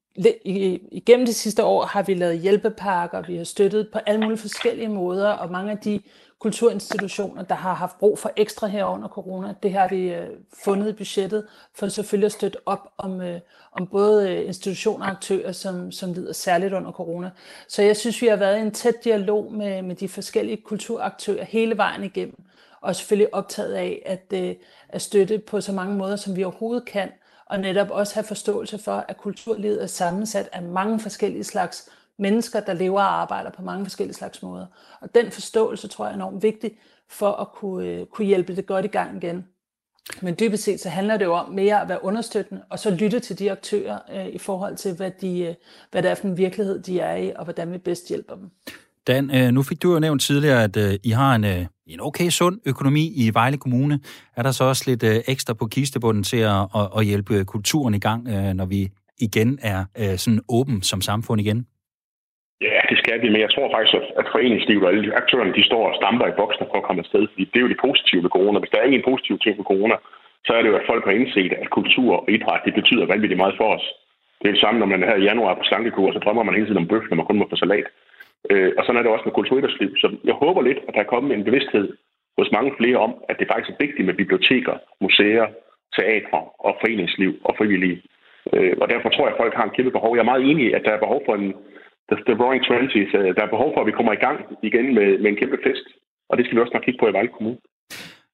Speaker 8: i, igennem de sidste år har vi lavet hjælpepakker, vi har støttet på alle mulige forskellige måder, og mange af de kulturinstitutioner, der har haft brug for ekstra her under corona. Det har vi øh, fundet i budgettet for selvfølgelig at støtte op om, øh, om både øh, institutioner og aktører, som, som lider særligt under corona. Så jeg synes, vi har været i en tæt dialog med, med de forskellige kulturaktører hele vejen igennem, og selvfølgelig optaget af at, øh, at støtte på så mange måder, som vi overhovedet kan, og netop også have forståelse for, at kulturlivet er sammensat af mange forskellige slags mennesker, der lever og arbejder på mange forskellige slags måder. Og den forståelse tror jeg er enormt vigtig for at kunne, øh, kunne hjælpe det godt i gang igen. Men dybest set så handler det jo om mere at være understøttende, og så lytte til de aktører øh, i forhold til, hvad, de, øh, hvad det er for en virkelighed, de er i, og hvordan vi bedst hjælper dem.
Speaker 1: Dan, øh, nu fik du jo nævnt tidligere, at øh, I har en, øh, en okay sund økonomi i Vejle Kommune. Er der så også lidt øh, ekstra på kistebunden til at, at, at hjælpe kulturen i gang, øh, når vi igen er øh, sådan åben som samfund igen?
Speaker 3: Ja, det skal vi, men jeg tror faktisk, at foreningslivet og alle aktørerne, de står og stamper i boksen for at komme afsted, fordi det er jo det positive ved corona. Hvis der er en positiv ting ved corona, så er det jo, at folk har indset, at kultur og idræt, det betyder vanvittigt meget for os. Det er det samme, når man er her i januar på slankekur, så drømmer man hele tiden om bøf, når man kun må få salat. Øh, og sådan er det også med kulturidrætsliv. Så jeg håber lidt, at der er kommet en bevidsthed hos mange flere om, at det faktisk er vigtigt med biblioteker, museer, teatre og foreningsliv og frivillige. Øh, og derfor tror jeg, at folk har en kæmpe behov. Jeg er meget enig i, at der er behov for en, the, the Roaring Twenties. Øh, der er behov for, at vi kommer i gang igen med, med en kæmpe fest. Og det skal vi også nok kigge på i Vejle Kommune.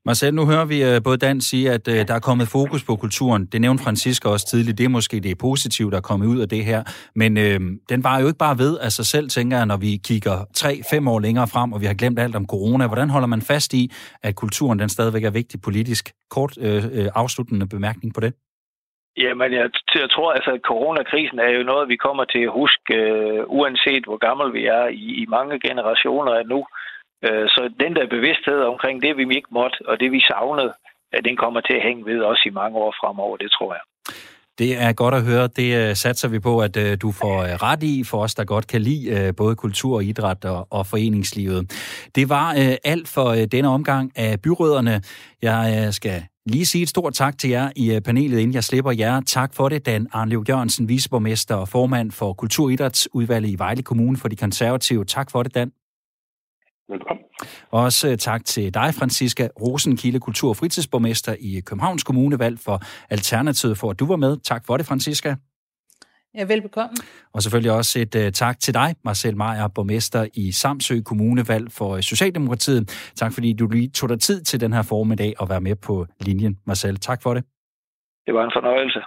Speaker 1: Marcel, nu hører vi øh, både Dan sige, at øh, der er kommet fokus på kulturen. Det nævnte Francisca også tidligt. Det er måske det positive, der er kommet ud af det her. Men øh, den var jo ikke bare ved af sig selv, tænker jeg, når vi kigger tre-fem år længere frem, og vi har glemt alt om corona. Hvordan holder man fast i, at kulturen den stadigvæk er vigtig politisk? Kort øh, afsluttende bemærkning på det.
Speaker 5: Jamen, jeg, jeg tror, altså, at coronakrisen er jo noget, vi kommer til at huske, øh, uanset hvor gammel vi er i, i mange generationer af nu. Øh, så den der bevidsthed omkring det, vi ikke måtte, og det, vi savnede, uh, den kommer til at hænge ved også i mange år fremover, det tror jeg.
Speaker 1: Det er godt at høre. Det øh, satser vi på, at øh, du får øh, ret i, for os, der godt kan lide både kultur, idræt og, og foreningslivet. Det var alt for denne omgang af byråderne. Jeg skal Lige sige et stort tak til jer i øh, panelet, inden jeg slipper jer. Tak for det, Dan Arnlev Jørgensen, viceborgmester og formand for Kulturidrætsudvalget i Vejle Kommune for de konservative. Tak for det, Dan.
Speaker 3: Velkommen.
Speaker 1: Også øh, tak til dig, Franziska Rosenkilde, kultur- og fritidsborgmester i Københavns Kommune, valgt for Alternativet, for at du var med. Tak for det, Franziska.
Speaker 8: Ja, velbekomme.
Speaker 1: Og selvfølgelig også et uh, tak til dig, Marcel Meyer, borgmester i Samsø Kommunevalg for Socialdemokratiet. Tak fordi du lige tog dig tid til den her formiddag og være med på linjen. Marcel, tak for det.
Speaker 5: Det var en fornøjelse.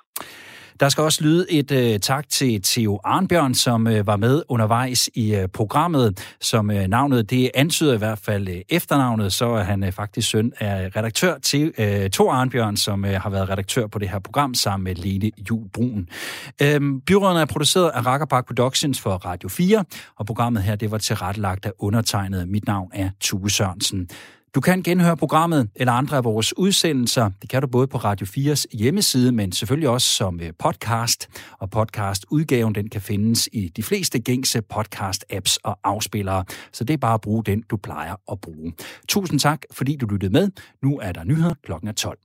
Speaker 1: Der skal også lyde et øh, tak til Theo Arnbjørn, som øh, var med undervejs i øh, programmet. Som øh, navnet det antyder i hvert fald øh, efternavnet, så er han øh, faktisk søn af redaktør til øh, Thor Arnbjørn, som øh, har været redaktør på det her program sammen med Lene Jul Brun. Øh, byråden er produceret af Rakkerpark Productions for Radio 4, og programmet her det var tilrettelagt af undertegnet. Mit navn er Tue Sørensen. Du kan genhøre programmet eller andre af vores udsendelser. Det kan du både på Radio 4's hjemmeside, men selvfølgelig også som øh, podcast. Og podcastudgaven den kan findes i de fleste gængse podcast-apps og afspillere. Så det er bare at bruge den, du plejer at bruge. Tusind tak, fordi du lyttede med. Nu er der nyheder klokken 12.